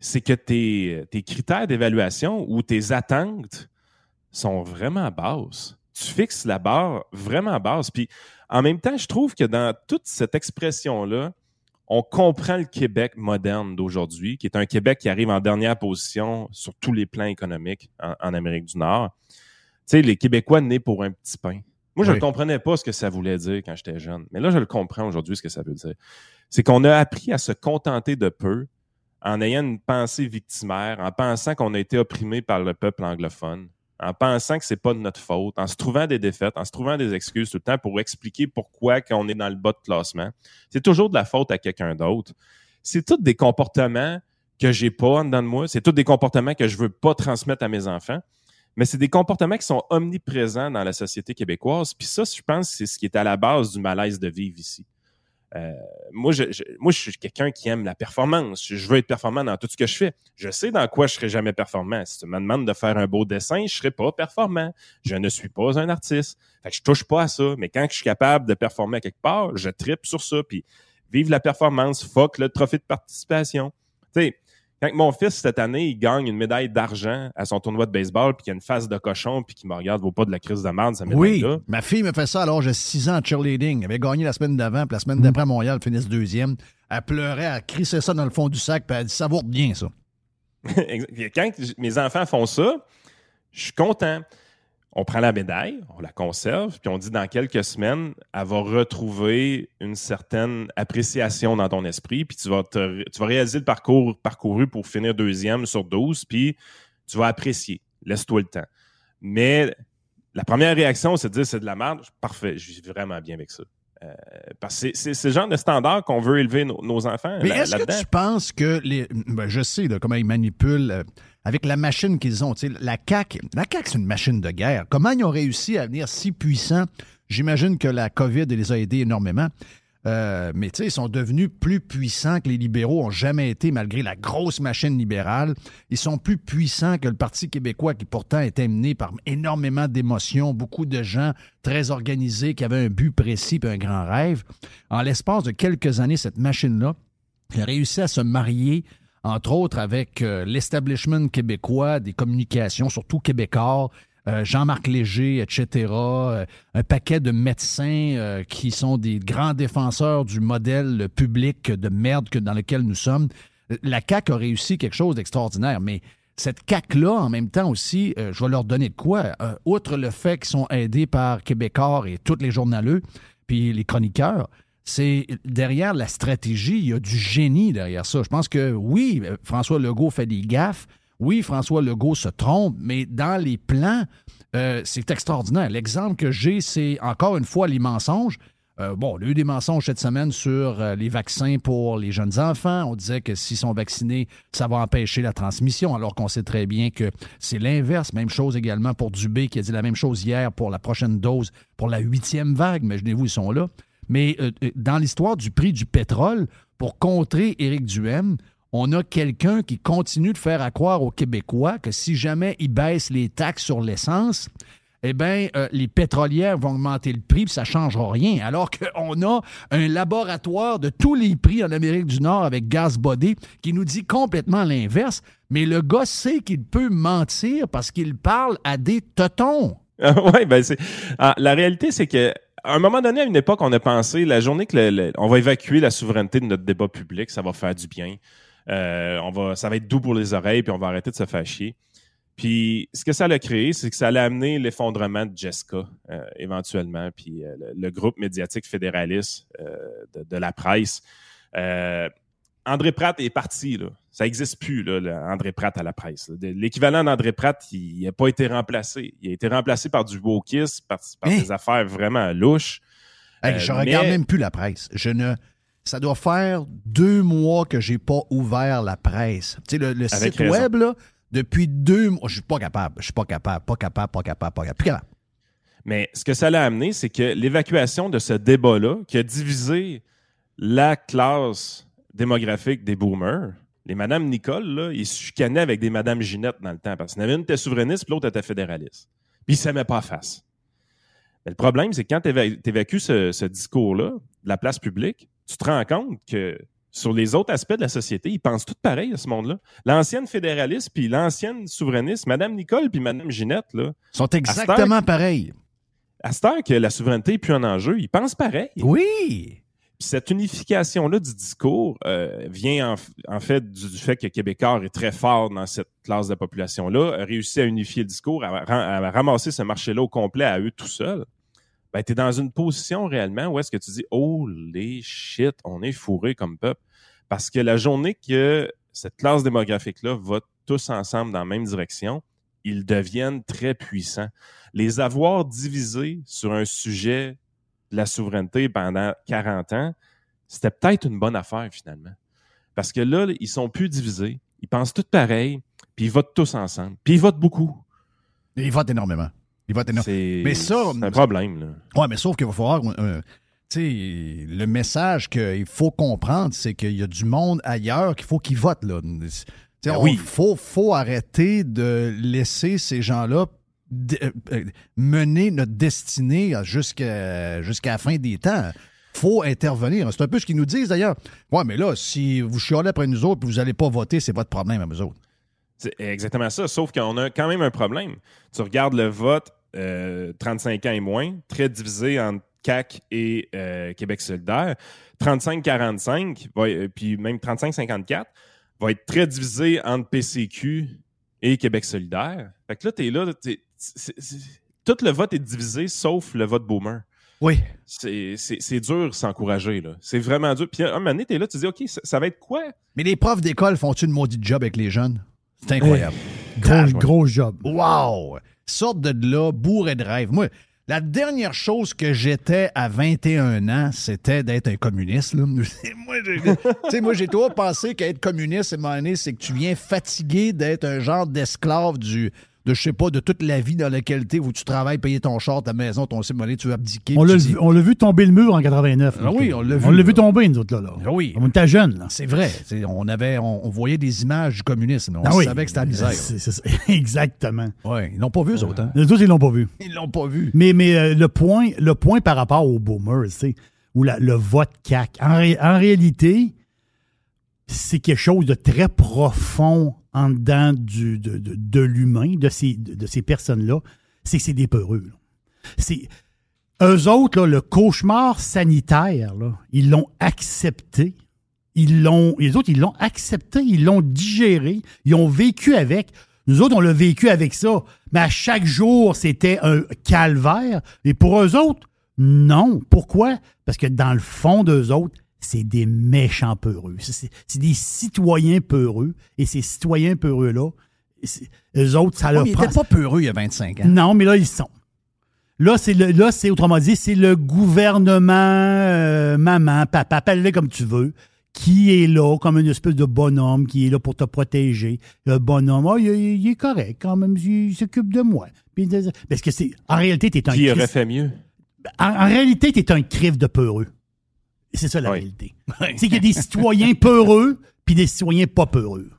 c'est que tes, tes critères d'évaluation ou tes attentes sont vraiment basses. Tu fixes la barre vraiment basse. Puis en même temps, je trouve que dans toute cette expression-là, on comprend le Québec moderne d'aujourd'hui, qui est un Québec qui arrive en dernière position sur tous les plans économiques en, Amérique du Nord. Tu sais, les Québécois nés pour un petit pain. Moi, je ne comprenais pas ce que ça voulait dire quand j'étais jeune. Mais là, je le comprends aujourd'hui, ce que ça veut dire. C'est qu'on a appris à se contenter de peu en ayant une pensée victimaire, en pensant qu'on a été opprimé par le peuple anglophone, en pensant que c'est pas de notre faute, en se trouvant des défaites, en se trouvant des excuses tout le temps pour expliquer pourquoi qu'on est dans le bas de classement. C'est toujours de la faute à quelqu'un d'autre. C'est tous des comportements que j'ai pas en dedans de moi. C'est tous des comportements que je veux pas transmettre à mes enfants. Mais c'est des comportements qui sont omniprésents dans la société québécoise. Puis ça, je pense, c'est ce qui est à la base du malaise de vivre ici. Euh, moi, je, moi, je suis quelqu'un qui aime la performance. Je veux être performant dans tout ce que je fais. Je sais dans quoi je serai jamais performant. Si tu me demandes de faire un beau dessin, je serai pas performant. Je ne suis pas un artiste. Fait que je touche pas à ça. Mais quand je suis capable de performer quelque part, je tripe sur ça. Puis vive la performance, fuck le trophée de participation. Tu quand mon fils, cette année, il gagne une médaille d'argent à son tournoi de baseball, puis qu'il a une face de cochon, puis qu'il me regarde, vaut pas de la crise de merde, ça Oui, ma fille me fait ça alors j'ai 6 ans de cheerleading. Elle avait gagné la semaine d'avant, puis la semaine d'après, Montréal finisse deuxième. Elle pleurait, elle crissait ça dans le fond du sac, puis elle dit ça vaut bien, ça. quand mes enfants font ça, je suis content on prend la médaille, on la conserve, puis on dit dans quelques semaines, elle va retrouver une certaine appréciation dans ton esprit, puis tu vas, réaliser le parcours parcouru pour finir deuxième sur 12, puis tu vas apprécier. Laisse-toi le temps. Mais la première réaction, c'est de dire c'est de la merde. Parfait, je vis vraiment bien avec ça. Euh, parce que c'est ce genre de standard qu'on veut élever nos, enfants. Mais est-ce que tu penses que les. Ben, je sais comment ils manipulent euh, avec la machine qu'ils ont. La CAQ, la CAQ, c'est une machine de guerre. Comment ils ont réussi à venir si puissants? J'imagine que la COVID les a aidés énormément. Euh, mais tu sais, ils sont devenus plus puissants que les libéraux ont jamais été, malgré la grosse machine libérale. Ils sont plus puissants que le Parti québécois, qui pourtant était mené par énormément d'émotions, beaucoup de gens très organisés, qui avaient un but précis et un grand rêve. En l'espace de quelques années, cette machine-là a réussi à se marier entre autres avec euh, l'establishment québécois des communications, surtout québécois, euh, Jean-Marc Léger, etc., euh, un paquet de médecins qui sont des grands défenseurs du modèle public de merde dans lequel nous sommes. La CAQ a réussi quelque chose d'extraordinaire, mais cette CAQ-là, en même temps aussi, je vais leur donner de quoi. outre le fait qu'ils sont aidés par Québécois et tous les journaleux, puis les chroniqueurs, c'est derrière la stratégie, il y a du génie derrière ça. Je pense que oui, François Legault fait des gaffes. Oui, François Legault se trompe, mais dans les plans, euh, c'est extraordinaire. L'exemple que j'ai, c'est encore une fois les mensonges. Euh, bon, il y a eu des mensonges cette semaine sur euh, les vaccins pour les jeunes enfants. On disait que s'ils sont vaccinés, ça va empêcher la transmission, alors qu'on sait très bien que c'est l'inverse. Même chose également pour Dubé, qui a dit la même chose hier pour la prochaine dose, pour la huitième vague. Imaginez-vous, ils sont là. Mais euh, dans l'histoire du prix du pétrole, pour contrer Éric Duhem, on a quelqu'un qui continue de faire croire aux Québécois que si jamais ils baissent les taxes sur l'essence, eh bien, euh, les pétrolières vont augmenter le prix, puis ça ne changera rien. Alors qu'on a un laboratoire de tous les prix en Amérique du Nord avec Gaz Body qui nous dit complètement l'inverse. Mais le gars sait qu'il peut mentir parce qu'il parle à des totons. oui, ben. Ah, la réalité, c'est que un moment donné, à une époque, on a pensé la journée que on va évacuer la souveraineté de notre débat public, ça va faire du bien. Euh, on va, ça va être doux pour les oreilles, puis on va arrêter de se faire chier. Puis ce que ça a créé, c'est que ça allait amener l'effondrement de Jessica euh, éventuellement, puis euh, le, le groupe médiatique fédéraliste de, de la presse. André Pratt est parti, là. Ça n'existe plus, là, le André Pratt à la presse. L'équivalent d'André Pratt, il n'a pas été remplacé. Il a été remplacé par du kiss, par, par des affaires vraiment louches. Hey, je mais- regarde même plus la presse. Je ne. Ça doit faire deux mois que j'ai pas ouvert la presse. Tu sais, le, site raison. web, là, depuis deux mois, je suis pas capable. Je suis pas capable, pas capable, pas capable, pas capable. Plus capable. Mais ce que ça l'a amené, c'est que l'évacuation de ce débat-là, qui a divisé la classe démographique des boomers, les Madame Nicole, là, ils se chicanaient avec des Madame Ginette dans le temps, parce qu'il y en avait une qui était souverainiste, puis l'autre était fédéraliste. Puis ils ne s'aimaient pas face. Mais le problème, c'est que quand tu évacues ce, ce discours-là de la place publique, tu te rends compte que sur les autres aspects de la société, ils pensent tout pareil à ce monde-là. L'ancienne fédéraliste puis l'ancienne souverainiste, Madame Nicole puis Madame Ginette, là, sont exactement pareils. à cette heure que la souveraineté n'est plus en enjeu, ils pensent pareil. Oui. Puis cette unification-là du discours euh, vient en, fait du, du fait que Québécois est très fort dans cette classe de population-là, a réussi à unifier le discours, à, à ramasser ce marché-là au complet à eux tout seuls. Ben, tu es dans une position réellement où est-ce que tu dis Oh les shit, on est fourré comme peuple. Parce que la journée que cette classe démographique-là va tous ensemble dans la même direction, ils deviennent très puissants. Les avoir divisés sur un sujet de la souveraineté pendant 40 ans, c'était peut-être une bonne affaire finalement. Parce que là, ils sont plus divisés. Ils pensent tous pareil, puis ils votent tous ensemble. Puis ils votent beaucoup. Ils votent énormément. Ils votent énormément. C'est Mais ça, c'est un problème. Là. Oui, mais sauf qu'il va falloir. euh, tu sais, le message qu'il faut comprendre, c'est qu'il y a du monde ailleurs qu'il faut qu'ils votent. Là. Sais, Ben oui. faut, faut arrêter de laisser ces gens-là euh, euh, mener notre destinée jusqu'à jusqu'à la fin des temps. faut intervenir. C'est un peu ce qu'ils nous disent d'ailleurs. Ouais, mais là, si vous chialez après nous autres et vous n'allez pas voter, c'est votre problème à nous autres. C'est exactement ça, sauf qu'on a quand même un problème. Tu regardes le vote euh, 35 ans et moins, très divisé entre CAC et euh, Québec solidaire. 35-45, va- euh, puis même 35-54, va être très divisé entre PCQ et Québec solidaire. Fait que là, tu es là, t'es- c'est- c'est- tout le vote est divisé sauf le vote boomer. Oui. C'est c'est- c'est dur s'encourager, là. C'est vraiment dur. Puis à un moment donné, t'es là, tu dis, OK, ça, ça va être quoi? Mais les profs d'école font-tu une maudite job avec les jeunes? C'est incroyable. Gros, gros job. Wow! Sorte de là, bourré de rêve. Moi, la dernière chose que j'étais à 21 ans, c'était d'être un communiste. là. moi, j'ai, toujours pensé qu'être communiste, donné, c'est que tu viens fatigué d'être un genre d'esclave du, de, je sais pas, de toute la vie dans laquelle tu où tu travailles, payer ton char, ta maison, ton cimonnier, tu veux abdiquer. On l'a vu, tomber le mur en 89. Ah oui, on l'a vu, On l'a là. vu tomber, nous autres, là. là. Ah oui. On était jeunes. C'est vrai. On, avait, on, on voyait des images du communisme. On Ah oui. savait que c'était la misère. Exactement. Ouais, ils l'ont pas vu, eux autres. Hein? Les autres, ils l'ont pas vu. Ils l'ont pas vu. Mais, mais euh, le, point, le point par rapport aux boomers, ou la- le vote CAC, en, ré- en réalité, c'est quelque chose de très profond en dedans de, l'humain, de ces, personnes-là. C'est c'est des peureux. C'est, eux autres, le cauchemar sanitaire, ils l'ont accepté. Ils l'ont, les autres, ils l'ont accepté, ils l'ont digéré, ils ont vécu avec. Nous autres, on l'a vécu avec ça. Mais à chaque jour, c'était un calvaire. Et pour eux autres, non. Pourquoi? Parce que dans le fond d'eux autres, c'est des méchants peureux. C'est- des citoyens peureux. Et ces citoyens peureux-là, eux autres, ça Ouais, leur ils prend- étaient pas peureux il y a 25 ans. non, mais là, ils sont. Là, c'est le, là, c'est autrement dit, c'est le gouvernement, euh, maman, papa, appelle-le comme tu veux, qui est là comme une espèce de bonhomme qui est là pour te protéger. Le bonhomme, ah, il, il est correct quand même, il, s'occupe de moi. Puis, parce que c'est, en réalité, t'es un Qui aurait fait mieux? en, en réalité, t'es un crif de peureux. Et C'est ça la Oui. réalité. c'est qu'il y a des citoyens peureux puis des citoyens pas peureux.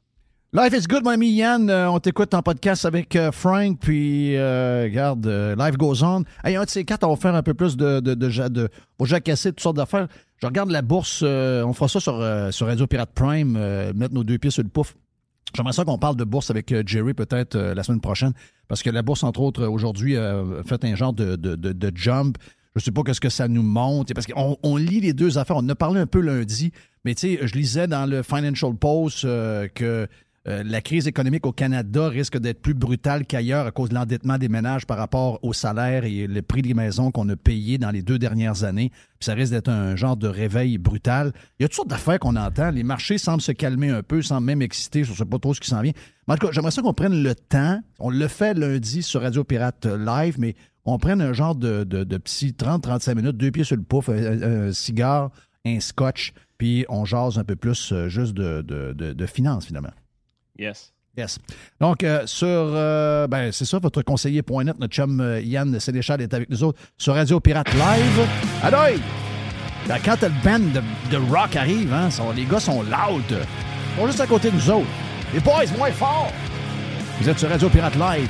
Life is good, mon ami Yann. Euh, on t'écoute en podcast avec euh, Frank, puis euh, regarde, euh, Life goes on. Hey, un de ces quatre, on va faire un peu plus de, de, de, de, on va jacasser toutes sortes d'affaires. Je regarde la bourse, euh, on fera ça sur, euh, sur Radio Pirate Prime, euh, mettre nos deux pieds sur le pouf. J'aimerais ça qu'on parle de bourse avec euh, Jerry peut-être euh, la semaine prochaine, parce que la bourse, entre autres, aujourd'hui, a fait un genre de, de, de, de jump. Je sais pas qu'est-ce que ça nous montre, parce qu'on on lit les deux affaires. On en a parlé un peu lundi, mais tu sais, je lisais dans le Financial Post euh, que euh, la crise économique au Canada risque d'être plus brutale qu'ailleurs à cause de l'endettement des ménages par rapport au salaire et le prix des maisons qu'on a payé dans les deux dernières années. Puis ça risque d'être un genre de réveil brutal. Il y a toutes sortes d'affaires qu'on entend? Les marchés semblent se calmer un peu, semblent même exciter. Je ne sais pas trop ce qui s'en vient. En tout cas, j'aimerais ça qu'on prenne le temps. On le fait lundi sur Radio Pirate Live, mais on prenne un genre de, de, petit 30-35 minutes, deux pieds sur le pouf, un, cigare, un scotch, puis on jase un peu plus euh, juste de, de, de finances, finalement. Yes. Yes. Donc, euh, sur, euh, ben, c'est ça, votre conseiller.net, notre chum euh, Yann Sénéchal est avec nous autres sur Radio Pirate Live. Alloy! Ben, quand le band de, de rock arrive, hein, sont- les gars sont loud. Ils sont juste à côté de nous autres. Les boys, moins fort! Vous êtes sur Radio Pirate Live.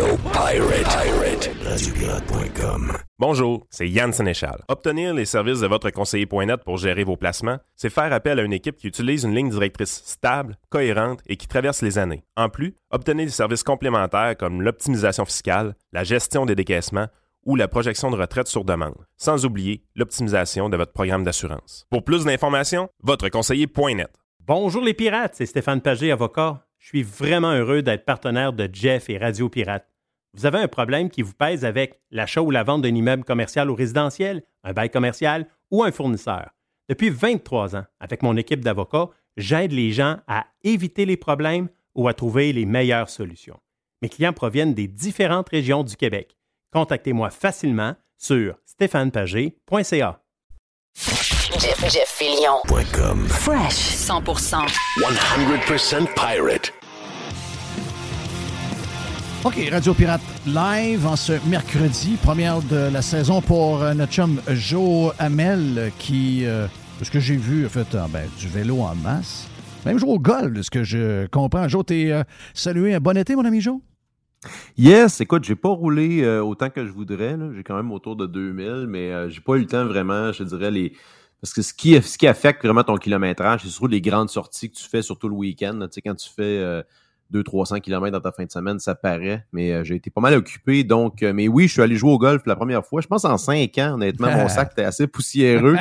Radio Pirate. Pirate. RadioPirate.com. Bonjour, c'est Yann Sénéchal. Obtenir les services de votre conseiller.net pour gérer vos placements, c'est faire appel à une équipe qui utilise une ligne directrice stable, cohérente et qui traverse les années. En plus, obtenez des services complémentaires comme l'optimisation fiscale, la gestion des décaissements ou la projection de retraite sur demande, sans oublier l'optimisation de votre programme d'assurance. Pour plus d'informations, votre conseiller.net. Bonjour les pirates, c'est Stéphane Pagé, avocat. Je suis vraiment heureux d'être partenaire de Jeff et Radio Pirate. Vous avez un problème qui vous pèse avec l'achat ou la vente d'un immeuble commercial ou résidentiel, un bail commercial ou un fournisseur. Depuis 23 ans, avec mon équipe d'avocats, j'aide les gens à éviter les problèmes ou à trouver les meilleures solutions. Mes clients proviennent des différentes régions du Québec. Contactez-moi facilement sur stéphanepagé.ca. Jeff. Fresh 100%. 100% pirate. OK, Radio Pirate Live en ce mercredi, première de la saison pour euh, notre chum Joe Hamel qui, euh, ce que j'ai vu, a fait euh, ben, du vélo en masse. Même jouer au golf, de ce que je comprends. Joe, t'es euh, salué. Bon été, mon ami Joe? Yes, écoute, j'ai pas roulé euh, autant que je voudrais. J'ai quand même autour de 2000, mais euh, j'ai pas eu le temps vraiment, je dirais, les. Parce que ce qui, ce qui affecte vraiment ton kilométrage, c'est surtout les grandes sorties que tu fais, surtout le week-end. Tu sais, quand tu fais 200-300 km dans ta fin de semaine, ça paraît. Mais euh, j'ai été pas mal occupé. Donc, euh, mais oui, je suis allé jouer au golf la première fois. Je pense en 5 ans, honnêtement, mon sac était assez poussiéreux.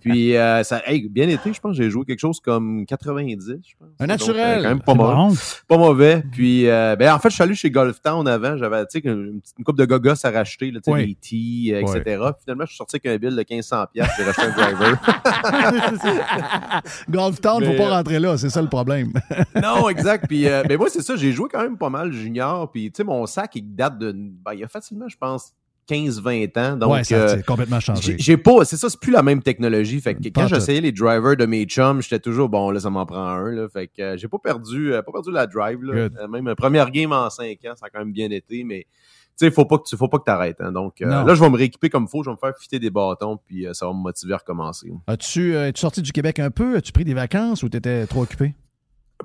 Puis, euh, ça, hey, bien été, je pense que j'ai joué quelque chose comme 90, je pense. Un Donc, naturel. euh, quand même pas bon. pas mauvais. Puis, euh, ben, en fait, je suis allé chez Golf Town avant. J'avais, tu sais, une, une coupe de gogos à racheter, là, Oui. des euh, etc. Puis finalement, je suis sorti avec un bill de 1500 pièces. J'ai racheté un driver. Golf Town, faut Mais, pas euh, rentrer là, c'est ça le problème. non, exact. Puis, euh, ben, moi, c'est ça. J'ai joué quand même pas mal junior. Puis, tu sais, mon sac, il date de, ben, il y a facilement, je pense, 15-20 ans. Donc, ouais, ça euh, complètement changé. j'ai pas, c'est ça, c'est plus la même technologie. Fait que Pas quand j'essayais les drivers de mes chums, j'étais toujours bon, là, ça m'en prend un. Là, fait que euh, j'ai pas perdu, euh, pas perdu la drive. Là. Euh, même un premier game en 5 ans, ça a quand même bien été, mais tu sais, faut pas que tu faut pas que t'arrêtes. Hein. Donc là, je vais me rééquiper comme faut, je vais me faire fitter des bâtons, puis ça va me motiver à recommencer. As-tu es-tu sorti du Québec un peu? As-tu pris des vacances ou t'étais trop occupé?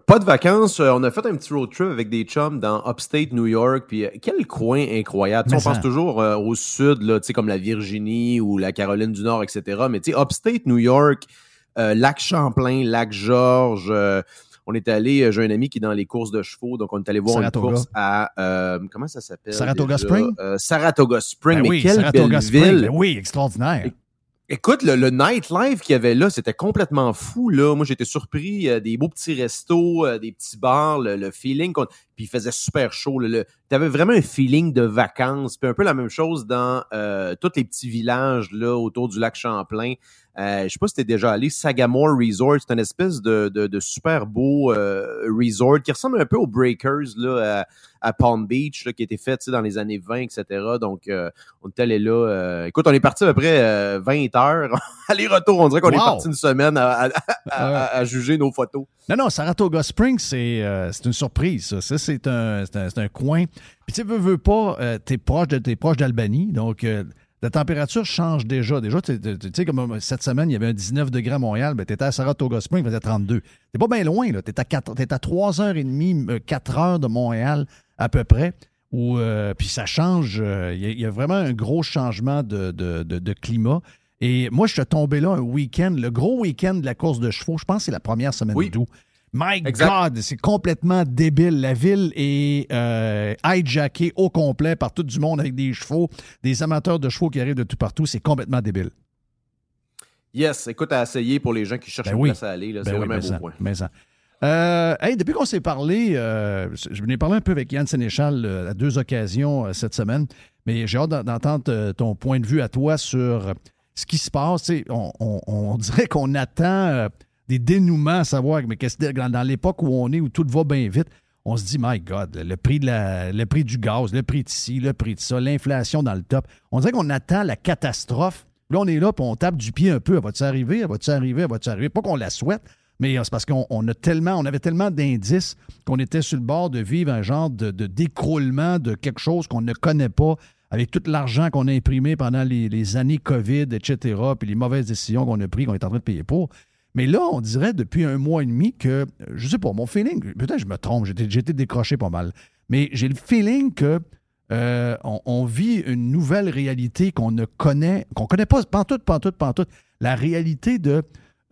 Pas de vacances, euh, on a fait un petit road trip avec des chums dans Upstate New York, puis euh, quel coin incroyable. On pense toujours euh, au sud, là, comme la Virginie ou la Caroline du Nord, etc. Mais Upstate New York, euh, lac Champlain, lac Georges, euh, on est allé, j'ai un ami qui est dans les courses de chevaux, donc on est allé voir Saratoga. une course à, comment ça s'appelle? Saratoga déjà? Spring? Saratoga Spring, Ben mais oui, quelle Saratoga belle Springs. ville! Ben oui, extraordinaire. Écoute, le, le nightlife qu'il y avait là, c'était complètement fou. Là. Moi, j'étais surpris. euh, des beaux petits restos, euh, des petits bars, le, le feeling. qu'on- Puis il faisait super chaud. là. Le, T'avais vraiment un feeling de vacances. Puis un peu la même chose dans euh, tous les petits villages là autour du lac Champlain. Euh, je sais pas si t'es déjà allé. Sagamore Resort, c'est une espèce de, de, de super beau euh, resort qui ressemble un peu aux Breakers là, à, à Palm Beach, là, qui a été fait dans les années 20, etc. Donc, euh, on est allé là. euh, écoute, on est parti à peu près euh, 20 heures. Aller-retour, on dirait qu'on est parti une semaine à, juger nos photos. Non, non, Saratoga Springs, c'est une surprise. Ça, Ça, c'est un, coin. Puis tu veux, veux pas, t'es proche de t'es proche d'Albanie, donc la température change déjà. Déjà, tu tu- tu sais, comme euh, cette semaine, il y avait un 19 degrés à Montréal, ben, t'étais à Saratoga Springs, il faisait 32. T'es pas bien loin, là. T'es à, 4, t'es à 3h30, 4 heures de Montréal, à peu près. Où, euh, puis ça change. euh, Il y, a- il y a vraiment un gros changement de, de- de- de climat. Et moi, je suis tombé là un week-end, le gros week-end de la course de chevaux. Je pense que c'est la première semaine Oui. d'août. My Exact. God, c'est complètement débile. La ville est euh, hijackée au complet par tout du monde avec des chevaux, des amateurs de chevaux qui arrivent de tout partout. C'est complètement débile. Yes, écoute, à essayer pour les gens qui cherchent Ben une oui. place à aller. Ben C'est oui, vraiment un mais beau ça, point. mais ça. Euh, hey, depuis qu'on s'est parlé, euh, je venais parler un peu avec Yann Sénéchal à deux occasions cette semaine, mais j'ai hâte d'en- d'entendre ton point de vue à toi sur ce qui se passe. On, on- on dirait qu'on attend des dénouements à savoir, mais qu'est-ce que dans, l'époque où on est, où tout va bien vite, on se dit, my God, le prix, de la- le prix du gaz, le prix de ci, le prix de ça, l'inflation dans le top. On dirait qu'on attend la catastrophe. Là, on est là, puis on tape du pied un peu. Elle va-tu arriver? Elle va-tu arriver? Elle va-tu arriver? Pas qu'on la souhaite, mais euh, c'est parce qu'on on a tellement, on avait tellement d'indices qu'on était sur le bord de vivre un genre de, de décroulement de quelque chose qu'on ne connaît pas, avec tout l'argent qu'on a imprimé pendant les, les années COVID, etc., puis les mauvaises décisions qu'on a prises, qu'on est en train de payer pour. Mais là, on dirait depuis un mois et demi que, je sais pas, mon feeling, peut-être je me trompe, j'ai été- j'ai été décroché pas mal, mais j'ai le feeling que euh, on, vit une nouvelle réalité qu'on ne connaît, qu'on connaît pas, pantoute, pantoute, pantoute. La réalité de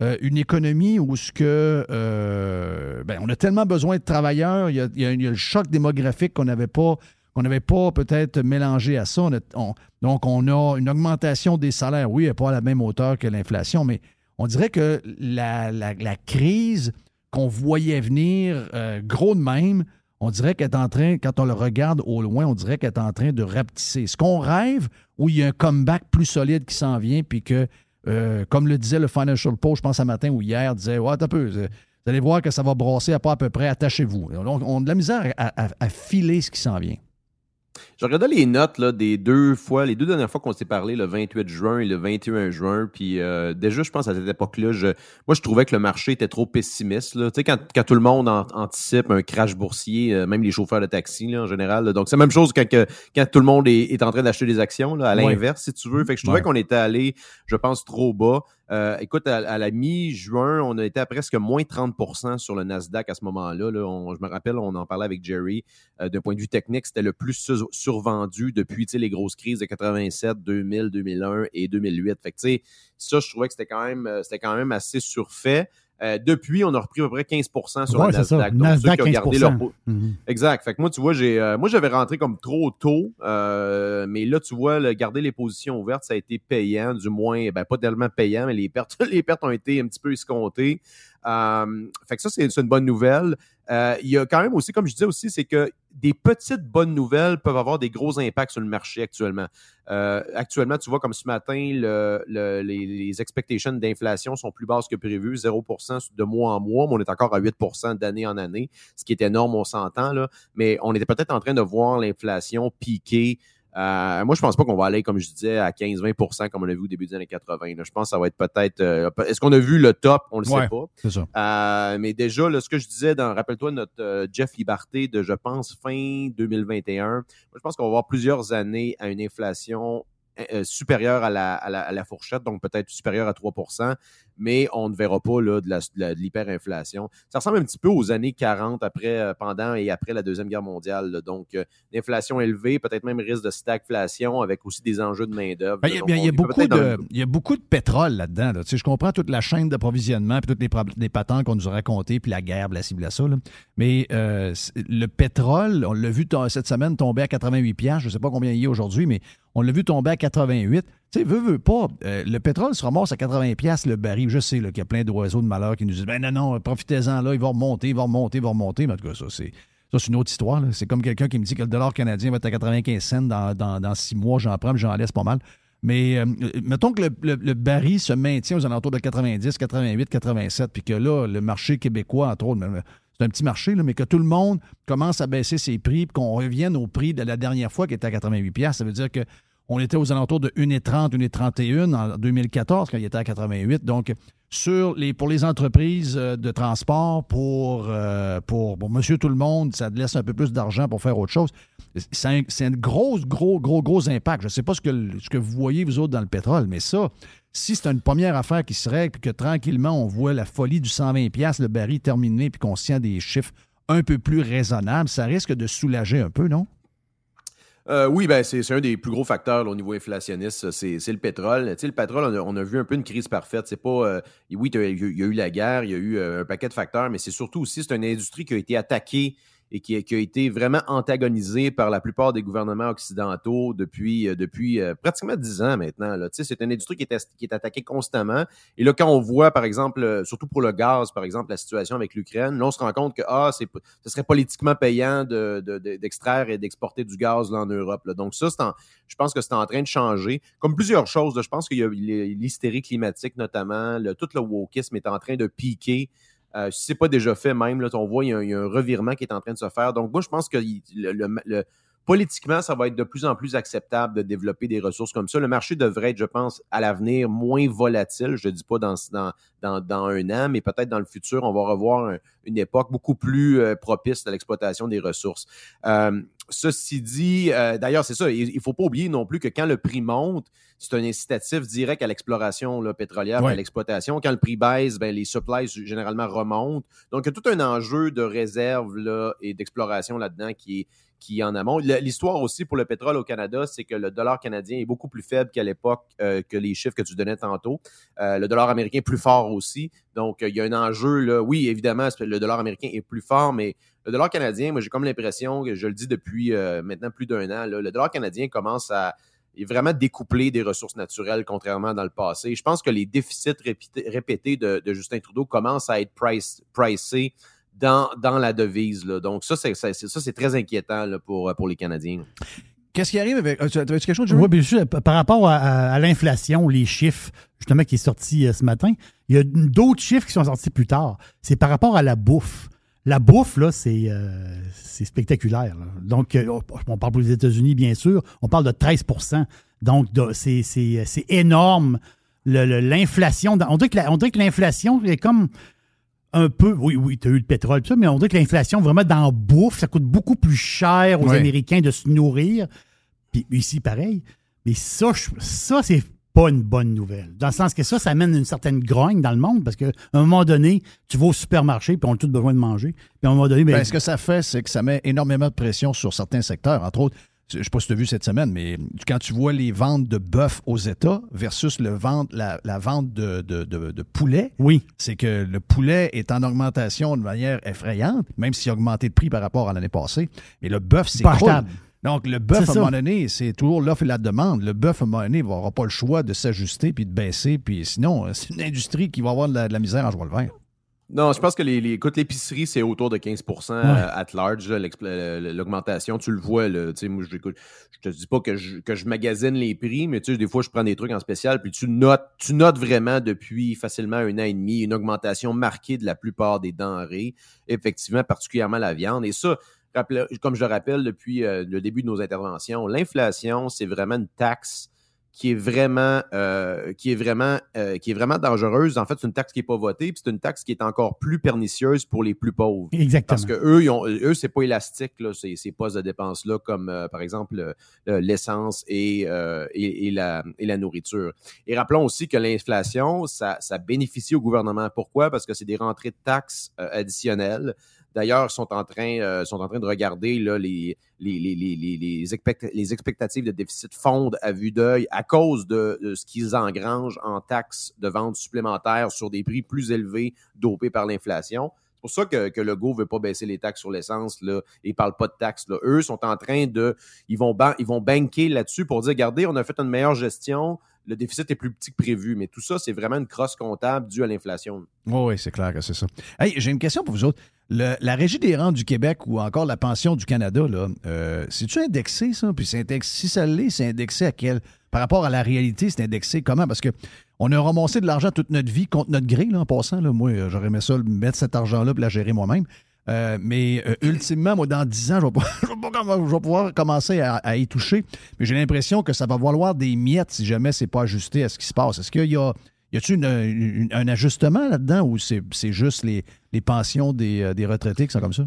euh, une économie où ce que euh, ben, on a tellement besoin de travailleurs, il y a, le choc démographique qu'on n'avait pas, qu'on n'avait pas peut-être mélangé à ça. Donc, on a une augmentation des salaires, oui, elle n'est pas à la même hauteur que l'inflation, mais on dirait que la, crise qu'on voyait venir euh, gros de même, on dirait qu'elle est en train, quand on le regarde au loin, on dirait qu'elle est en train de rapetisser. Ce qu'on rêve, où il y a un comeback plus solide qui s'en vient, puis que, euh, comme le disait le Financial Post, je pense, un matin ou hier, disait Ouais, un peu, euh, vous allez voir que ça va brasser à pas à peu près, attachez-vous. On, on a de la misère à filer ce qui s'en vient. Je regardais les notes là, des deux fois, les deux dernières fois qu'on s'est parlé, le 28 juin et le 21 juin. Puis euh, déjà, je pense à cette époque-là, je, moi, je trouvais que le marché était trop pessimiste. Là. Tu sais, quand, quand tout le monde an- anticipe un crash boursier, euh, même les chauffeurs de taxi là, en général. là. Donc, c'est la même chose quand, que- quand tout le monde est, est en train d'acheter des actions, là, à Ouais. l'inverse, si tu veux. Fait que je trouvais Ouais. qu'on était allé, je pense, trop bas. Euh, écoute, à, à la mi-juin, on a été à presque moins 30% sur le Nasdaq à ce moment-là. là. Je me rappelle, on en parlait avec Jerry. Euh, D'un point de vue technique, c'était le plus sur- survendu depuis les grosses crises de 87, 2000, 2001 et 2008. Fait que, ça, je trouvais que c'était quand euh, c'était quand même assez surfait. Euh, depuis, on a repris à peu près 15% sur Ouais, le. Nasdaq. Donc, ceux Nasdaq, qui ont gardé leur 15 Mhm. Exact. Fait que moi, tu vois, j'ai, euh, moi, j'avais rentré comme trop tôt, euh, mais là, tu vois, le, garder les positions ouvertes, ça a été payant, du moins, ben, pas tellement payant, mais les pertes, les pertes ont été un petit peu escomptées. Fait que ça, c'est, une bonne nouvelle. Il y a quand même aussi, comme je disais aussi, c'est que des petites bonnes nouvelles peuvent avoir des gros impacts sur le marché actuellement. Euh, actuellement, tu vois, comme ce matin, le, le- les, expectations d'inflation sont plus basses que prévu, 0% de mois en mois, mais on est encore à 8% d'année en année, ce qui est énorme, on s'entend, là. Mais on était peut-être en train de voir l'inflation piquer. Euh, moi, je pense pas qu'on va aller, comme je disais, à 15-20% comme on a vu au début des années 80. là. Je pense que ça va être peut-être. euh, Est-ce qu'on a vu le top? On le Ouais. sait pas. C'est ça. Euh, mais déjà, là, ce que je disais, dans, rappelle-toi notre euh, Jeff Liberté de, je pense, fin 2021. Moi, je pense qu'on va avoir plusieurs années à une inflation euh, supérieure à la, à, la, à la fourchette, donc peut-être supérieure à 3% mais on ne verra pas là, de, la, de, la- de l'hyperinflation. Ça ressemble un petit peu aux années 40, après, euh, pendant et après la Deuxième Guerre mondiale. là. Donc, euh, l'inflation élevée, peut-être même risque de stagflation, avec aussi des enjeux de main-d'œuvre. Ben, Il y, a- Donc, il y a beaucoup de, le- il y a beaucoup de pétrole là-dedans. là. Tu sais, je comprends toute la chaîne d'approvisionnement puis toutes les, les patentes qu'on nous a racontées, puis la guerre, la cible à ça. là. Mais euh, le pétrole, on l'a vu cette semaine tomber à 88 piastres. Je ne sais pas combien il y a aujourd'hui, mais on l'a vu tomber à 88. Tu sais, veut, veut pas, euh, le pétrole se ramasse à 80 piastres le baril. Je sais qu'il y a plein d'oiseaux de malheur qui nous disent, ben non, non, profitez-en là, il va remonter, il va remonter, il va remonter. Mais en tout cas, ça, c'est... Ça, c'est une autre histoire. C'est comme quelqu'un qui me dit que le dollar canadien va être à 95 cents dans, dans, dans six mois. J'en prends, j'en laisse pas mal. Mais euh, mettons que le, le- le baril se maintient aux alentours de 90, 88, 87, puis que là, le marché québécois, entre autres, c'est un petit marché, là, mais que tout le monde commence à baisser ses prix, puis qu'on revienne au prix de la dernière fois qui était à 88 pièces, ça veut dire que on était aux alentours de 1,30, 1,31 en 2014 quand il était à 88. Donc, sur les, pour les entreprises euh, de transport, pour, euh, pour, pour monsieur tout le monde, ça laisse un peu plus d'argent pour faire autre chose. C'est un, un gros, gros, gros, gros impact. Je ne sais pas ce que, ce que vous voyez, vous autres, dans le pétrole, mais ça, si c'est une première affaire qui se règle, puis que tranquillement, on voit la folie du 120$, piastres, le baril terminé, puis qu'on se tient des chiffres un peu plus raisonnables, ça risque de soulager un peu, non? Euh, oui, ben c'est un des plus gros facteurs au niveau inflationniste, c'est le pétrole. Le pétrole, on a, vu un peu une crise parfaite. C'est pas, euh, oui, t'as- il y, a- il y a eu la guerre, il y a eu euh, un paquet de facteurs, mais c'est surtout aussi c'est une industrie qui a été attaquée et qui, qui a été vraiment antagonisé par la plupart des gouvernements occidentaux depuis, euh, depuis euh, pratiquement dix ans maintenant. C'est une industrie qui est, qui est attaquée constamment. Et là, quand on voit, par exemple, euh, surtout pour le gaz, par exemple, la situation avec l'Ukraine, là, on se rend compte que ah, ce serait politiquement payant de, de- de- d'extraire et d'exporter du gaz là, en Europe. là. Donc ça, en- je pense que c'est en train de changer. Comme plusieurs choses, là, je pense qu'il y a l'hystérie climatique notamment, le, tout le wokisme est en train de piquer. Euh, si c'est pas déjà fait même, là, on voit il y, a, y a un revirement qui est en train de se faire. Donc moi, je pense que le- le- le, politiquement, ça va être de plus en plus acceptable de développer des ressources comme ça. Le marché devrait être, je pense, à l'avenir moins volatile. Je ne dis pas dans, dans, dans, dans un an, mais peut-être dans le futur, on va revoir un- une époque beaucoup plus euh, propice à l'exploitation des ressources. Euh, ceci dit, euh, d'ailleurs, c'est ça, il ne faut pas oublier non plus que quand le prix monte, c'est un incitatif direct à l'exploration là, pétrolière, Ouais. à l'exploitation. Quand le prix baisse, ben, les supplies généralement remontent. Donc, il y a tout un enjeu de réserve là, et d'exploration là-dedans qui est, qui en amont. L'histoire aussi pour le pétrole au Canada, c'est que le dollar canadien est beaucoup plus faible qu'à l'époque euh, que les chiffres que tu donnais tantôt. Euh, le dollar américain est plus fort aussi. Donc, euh, il y a un enjeu, là. Oui, évidemment, le dollar américain est plus fort, mais le dollar canadien, moi, j'ai comme l'impression, je le dis depuis maintenant plus d'un an, le dollar canadien commence à est vraiment découplé des ressources naturelles, contrairement dans le passé. Je pense que les déficits répétés, de, Justin Trudeau commencent à être pricés dans, dans la devise. là. Donc, ça, c'est, ça, c'est- ça, c'est très inquiétant là, pour, pour les Canadiens. Qu'est-ce qui arrive avec. euh, Tu avais quelque chose? Oui, bien sûr. p- Par rapport à, à- à l'inflation, les chiffres, justement, qui est sorti euh, ce matin, il y a d'autres chiffres qui sont sortis plus tard. C'est par rapport à la bouffe. La bouffe, là, c'est euh, c'est spectaculaire. là. Donc, euh, on- parle pour les États-Unis, bien sûr. On parle de 13% Donc, de- c'est c'est- c'est énorme. Le- le- L'inflation, dans- on dirait que la- on dirait que l'inflation est comme un peu, oui, oui, tu as eu le pétrole, tout ça, mais on dirait que l'inflation, vraiment, dans la bouffe, ça coûte beaucoup plus cher aux. Américains de se nourrir. Puis ici, pareil. Mais ça, je- ça c'est pas une bonne nouvelle. Dans le sens que ça, ça amène une certaine grogne dans le monde parce qu'à un moment donné, tu vas au supermarché puis on a tous besoin de manger. Puis à un moment donné, ben, Ben, ce que ça fait, c'est que ça met énormément de pression sur certains secteurs. Entre autres, je ne sais pas si tu as vu cette semaine, mais quand tu vois les ventes de bœuf aux États versus le vente, la, la vente de, de, de- de poulet, oui, c'est que le poulet est en augmentation de manière effrayante, même s'il a augmenté de prix par rapport à l'année passée. Mais le bœuf, c'est Pas. Donc, le bœuf, à un moment donné, c'est toujours l'offre et la demande. Le bœuf, à un moment donné, n'aura pas le choix de s'ajuster puis de baisser. Puis sinon, euh, c'est une industrie qui va avoir de la, de la misère en jouant le vert. Non, je pense que les, les- écoute, l'épicerie, c'est autour de 15% euh, at large, là, l'expl- euh, l'augmentation. Tu le vois, là, moi, je, je te dis pas que je, que je magasine les prix, mais des fois, je prends des trucs en spécial, puis tu notes, tu notes vraiment depuis facilement un an et demi une augmentation marquée de la plupart des denrées, effectivement, particulièrement la viande. Et ça, comme je le rappelle depuis euh, le début de nos interventions, l'inflation, c'est vraiment une taxe qui est vraiment euh, qui est vraiment euh, qui est vraiment dangereuse. En fait, c'est une taxe qui n'est pas votée, puis c'est une taxe qui est encore plus pernicieuse pour les plus pauvres. exactement. Parce que eux, ils ont, eux, c'est pas élastique là, ces, ces postes de dépenses là, comme euh, par exemple le- le- l'essence et, euh, et, et la, et la nourriture. Et rappelons aussi que l'inflation, ça, ça bénéficie au gouvernement. Pourquoi? Parce que c'est des rentrées de taxes euh, additionnelles. D'ailleurs, sont en train, euh, sont en train de regarder là, les, les, les, les, les, les, expect- les expectatives de déficit fondent à vue d'œil à cause de, de ce qu'ils engrangent en taxes de vente supplémentaires sur des prix plus élevés dopés par l'inflation. C'est pour ça que, que Legault veut pas baisser les taxes sur l'essence là, et parle pas de taxes. Eux sont en train de, ils vont, ils vont banker là-dessus pour dire, regardez, on a fait une meilleure gestion, le déficit est plus petit que prévu. Mais tout ça, c'est vraiment une crosse comptable due à l'inflation. Oui, c'est clair que c'est ça. Hey, j'ai une question pour vous autres. La Régie des rentes du Québec ou encore la pension du Canada, euh, c'est-tu indexé, ça? Puis c'est index- si ça l'est, c'est indexé à quel? Par rapport à la réalité, c'est indexé comment? Parce que on a ramassé de l'argent toute notre vie contre notre gré, là, en passant. Là. Moi, j'aurais aimé ça, mettre cet argent-là pour la gérer moi-même. Euh, mais euh, ultimement, moi, dans 10 ans, je vais, pas- je vais pas comm- je vais pouvoir commencer à, à y toucher. Mais j'ai l'impression que ça va valoir des miettes si jamais c'est pas ajusté à ce qui se passe. Est-ce qu'il y a, y une- une- un ajustement là-dedans ou c'est, c'est juste les, les pensions des, euh, des retraités qui sont comme ça?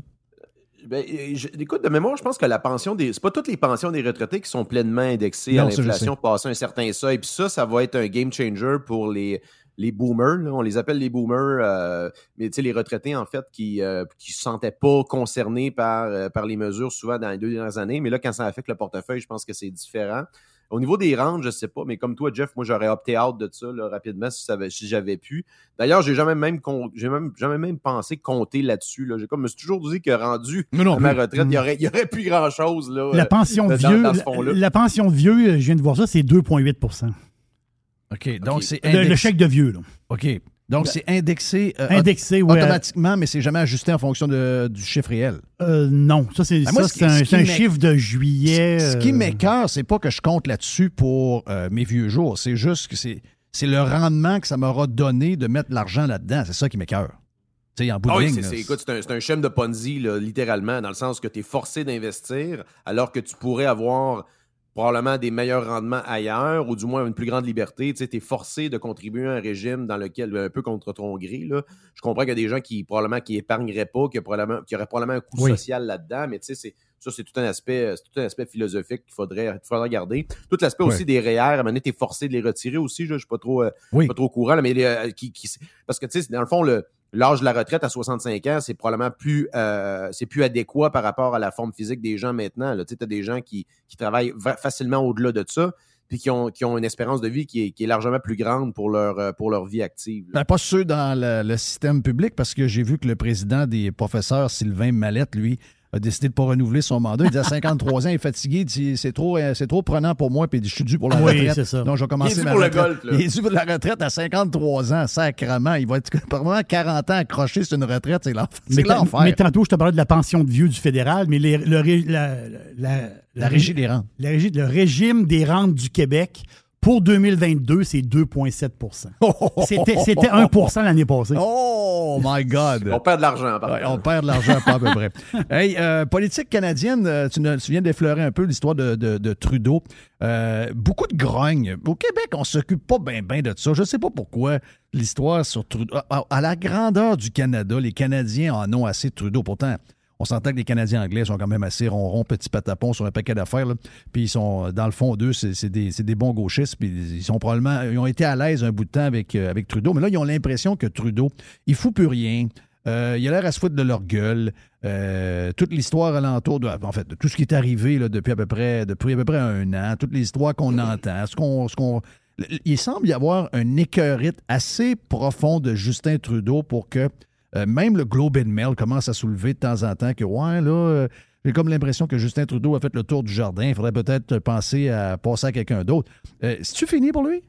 Ben, je- écoute, de mémoire, je pense que la pension des. C'est pas toutes les pensions des retraités qui sont pleinement indexées à Non, l'inflation passé un certain seuil. Puis ça, ça va être un game changer pour les, les boomers. là. On les appelle les boomers, euh, mais tu sais, les retraités, en fait, qui ne se sentaient pas concernés par, euh, par les mesures souvent dans les deux dernières années. Mais là, quand ça affecte le portefeuille, je pense que c'est différent. Au niveau des rentes, je sais pas, mais comme toi, Jeff, moi, j'aurais opté out de ça là, rapidement si, j'avais pu. D'ailleurs, j'ai jamais même, j'ai même, jamais même pensé compter là-dessus. Là. J'ai comme, je me suis toujours dit que rendu non à ma retraite, il y aurait, il y aurait plus grand-chose. là, La euh, pension dans- vieux, dans ce la, pension de vieux, euh, je viens de voir ça, c'est 2,8 OK, donc c'est le, chèque de vieux, là. OK. Donc, c'est indexé, euh, Indexé, auto- ouais. automatiquement, mais c'est jamais ajusté en fonction de- du chiffre réel. Euh, non, ça, c'est Ben, un, chiffre de juillet. Ce qui euh, m'écœure, c'est pas que je compte là-dessus pour euh, mes vieux jours. C'est juste que c'est, c'est le rendement que ça m'aura donné de mettre l'argent là-dedans. C'est ça qui m'écœure. Tu sais, en bout de Ah oui, ligne, c'est, là, c'est- écoute, c'est un, un schéma de Ponzi, là, littéralement, dans le sens que tu es forcé d'investir alors que tu pourrais avoir probablement des meilleurs rendements ailleurs ou du moins une plus grande liberté. Tu es forcé de contribuer à un régime dans lequel, un peu contre ton gré. Là. Je comprends qu'il y a des gens qui probablement qui épargneraient pas, qui, probablement, qui auraient probablement un coût Oui. social là-dedans, mais tu sais, c'est, ça, c'est tout un aspect, c'est tout un aspect philosophique qu'il faudrait, faudrait regarder. Tout l'aspect aussi des REER, à un moment donné, tu es forcé de les retirer aussi. Je ne suis pas trop. euh, Oui. pas trop courant, là, mais euh, qui, qui- parce que tu sais, dans le fond, le, l'âge de la retraite à 65 ans, c'est probablement plus, euh, c'est plus adéquat par rapport à la forme physique des gens maintenant. Tu as des gens qui, qui travaillent va- facilement au-delà de ça, puis qui ont, qui ont une espérance de vie qui est, qui est largement plus grande pour leur, euh, pour leur vie active. Ben, pas ceux dans le, le système public, parce que j'ai vu que le président des professeurs, Sylvain Mallette, lui, a décidé de ne pas renouveler son mandat. Il dit à 53 ans, il est fatigué, il dit c'est trop, euh, c'est trop prenant pour moi, puis je suis dû pour la Oui, retraite. c'est ça. Donc, je vais commencer Il est dû ma pour le retraite. golf, là. Il est dû pour la retraite à 53 ans, sacrement. Il va être probablement 40 ans accroché sur une retraite, c'est l'enfer. Mais, C'est ta- l'enfer. mais tantôt, je te parlais de la pension de vieux du fédéral, mais les- le, ré- la, la- La régie des rentes. la régie- le régime des rentes du Québec pour 2022, c'est 2,7 C'était c'était 1% l'année passée. Oh my God! On perd de l'argent, par Ouais, contre. on perd de l'argent pas à peu près. Hey, euh, politique canadienne, euh, tu, ne- tu viens d'effleurer un peu l'histoire de, de- de Trudeau. Euh, beaucoup de grogne. Au Québec, on s'occupe pas bien ben de ça. Je sais pas pourquoi l'histoire sur Trudeau. À, à la grandeur du Canada, les Canadiens en ont assez de Trudeau. Pourtant, on s'entend que les Canadiens anglais sont quand même assez ronrons, petits patapons sur un paquet d'affaires. Puis ils sont, dans le fond d'eux, c'est des, bons gauchistes. Puis ils sont probablement, ils ont été à l'aise un bout de temps avec, euh, Trudeau. Mais là, ils ont l'impression que Trudeau, il fout plus rien. Euh, il a l'air à se foutre de leur gueule. Euh, toute l'histoire alentour, de, en fait, de tout ce qui est arrivé depuis, à peu près, depuis à peu près un an, toute l'histoire qu'on entend, ce qu'on, ce il semble y avoir un écœurite assez profond de Justin Trudeau pour que euh, même le Globe and Mail commence à soulever de temps en temps que, ouais, là, euh, j'ai comme l'impression que Justin Trudeau a fait le tour du jardin. Il faudrait peut-être penser à passer à quelqu'un d'autre. Euh, C'est-tu fini pour lui?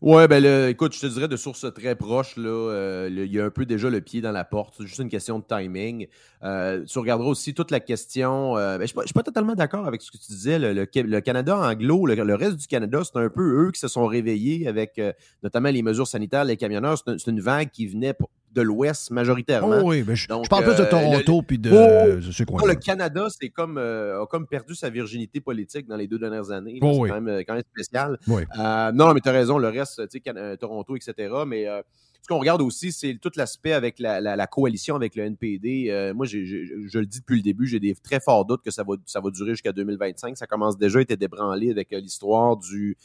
Ouais, ben là, écoute, je te dirais de sources très proches, là, euh, il y a un peu déjà le pied dans la porte. C'est juste une question de timing. Tu regarderas aussi toute la question. ben, je ne suis, pas- totalement d'accord avec ce que tu disais. Le, le- Canada anglo, le, reste du Canada, c'est un peu eux qui se sont réveillés avec notamment les mesures sanitaires, les camionneurs. C'est une vague qui venait pour- de l'Ouest majoritairement. Oh oui, mais je, Donc, je parle plus de euh, Toronto puis de Oh, je sais quoi. Non, le Canada, c'est comme, euh, a comme perdu sa virginité politique dans les deux dernières années. Oh c'est oui. quand, même, euh, quand même spécial. Oui. Euh, non, mais tu as raison, le reste, tu sais, euh, Toronto, etc. Mais euh, ce qu'on regarde aussi, c'est tout l'aspect avec la, la- la coalition avec le NPD. Euh, moi, je le dis depuis le début, j'ai des très forts doutes que ça va, ça va durer jusqu'à 2025. Ça commence déjà à être débranlé avec euh, l'histoire du,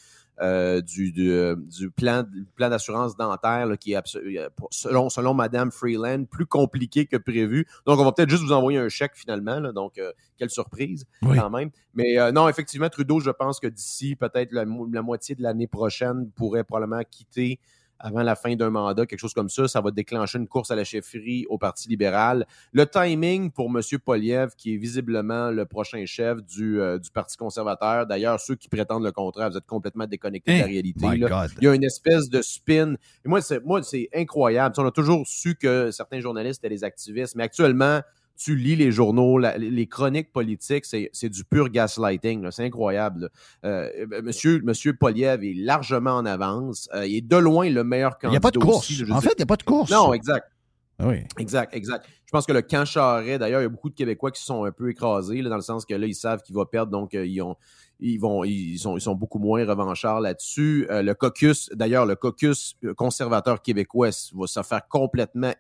euh, du, du, du plan, plan d'assurance dentaire là, qui est euh, selon, selon Madame Freeland plus compliqué que prévu. Donc, on va peut-être juste vous envoyer un chèque finalement. là. donc, euh, quelle surprise Oui. quand même. Mais euh, non, effectivement, Trudeau, je pense que d'ici peut-être la, la moitié de l'année prochaine pourrait probablement quitter avant la fin d'un mandat, quelque chose comme ça. Ça va déclencher une course à la chefferie au Parti libéral. Le timing pour M. Poliev, qui est visiblement le prochain chef du, euh, du Parti conservateur. D'ailleurs, ceux qui prétendent le contraire, vous êtes complètement déconnectés de la Hein? réalité. Là. Il y a une espèce de spin. Et moi, c'est, moi, c'est incroyable. On a toujours su que certains journalistes étaient des activistes, mais actuellement, tu lis les journaux, la- les chroniques politiques, c'est, du pur gaslighting. C'est incroyable. Euh, euh, monsieur, monsieur Poliev est largement en avance. Euh, il est de loin le meilleur Il candidat. n'y a pas de course. aussi, en fait, il n'y a pas de course. non, exact. Ah oui. Exact, exact. Je pense que le camp Charret, d'ailleurs, il y a beaucoup de Québécois qui se sont un peu écrasés, là, dans le sens que là, ils savent qu'il va perdre, donc euh, ils ont. Ils, vont, ils, sont, ils sont beaucoup moins revanchards là-dessus. Euh, le caucus, d'ailleurs, le caucus conservateur québécois va se faire complètement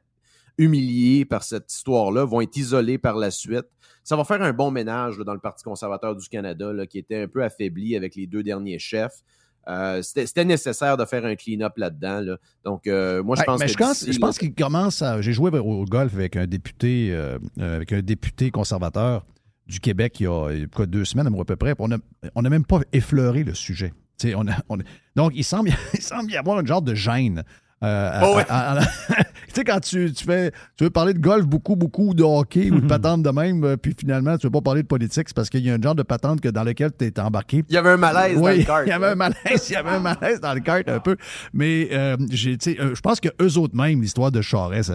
humilier par cette histoire-là, vont être isolés par la suite. Ça va faire un bon ménage là, dans le Parti conservateur du Canada, là, qui était un peu affaibli avec les deux derniers chefs. Euh, C'était nécessaire de faire un clean-up là-dedans. là. Donc, euh, moi, je Ouais, pense mais que je pense, je pense qu'il commence à. J'ai joué au golf avec un député, euh, avec un député conservateur. du Québec il y a quoi, deux semaines à peu près. On n'a on a même pas effleuré le sujet. On a, on a, donc, il semble, il semble y avoir un genre de gêne euh, Oh ouais. tu sais, quand tu, tu fais, tu veux parler de golf beaucoup, beaucoup, ou de hockey ou de patente de même, euh, puis finalement, tu veux pas parler de politique, c'est parce qu'il y a un genre de patente que dans lequel tu es embarqué. Il y avait un malaise dans le kart. il y avait un malaise, il y avait un malaise dans le kart un peu. Mais euh, j'ai, tu sais, euh, je pense que eux autres même, l'histoire de Charest,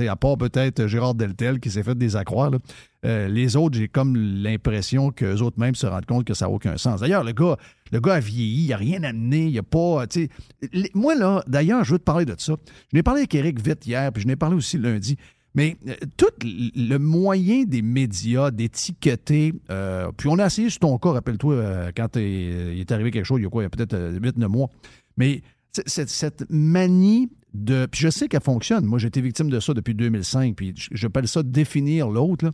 à part peut-être Gérard Deltel qui s'est fait des accroires, là, euh, les autres, j'ai comme l'impression qu'eux autres même se rendent compte que ça n'a aucun sens. D'ailleurs, le gars, le gars a vieilli, il n'a rien amené, il n'y a pas. moi, là, d'ailleurs, je veux te parler de ça. Je n'ai parlé avec Eric vite hier, puis je n'ai parlé aussi lundi. Mais euh, tout le moyen des médias d'étiqueter, euh, puis on a essayé sur ton cas, rappelle-toi, quand il est arrivé quelque chose, il y a quoi, il y a peut-être 8-9 mois. Mais cette manie de. Puis je sais qu'elle fonctionne. Moi, j'ai été victime de ça depuis 2005, puis j- j'appelle ça définir l'autre.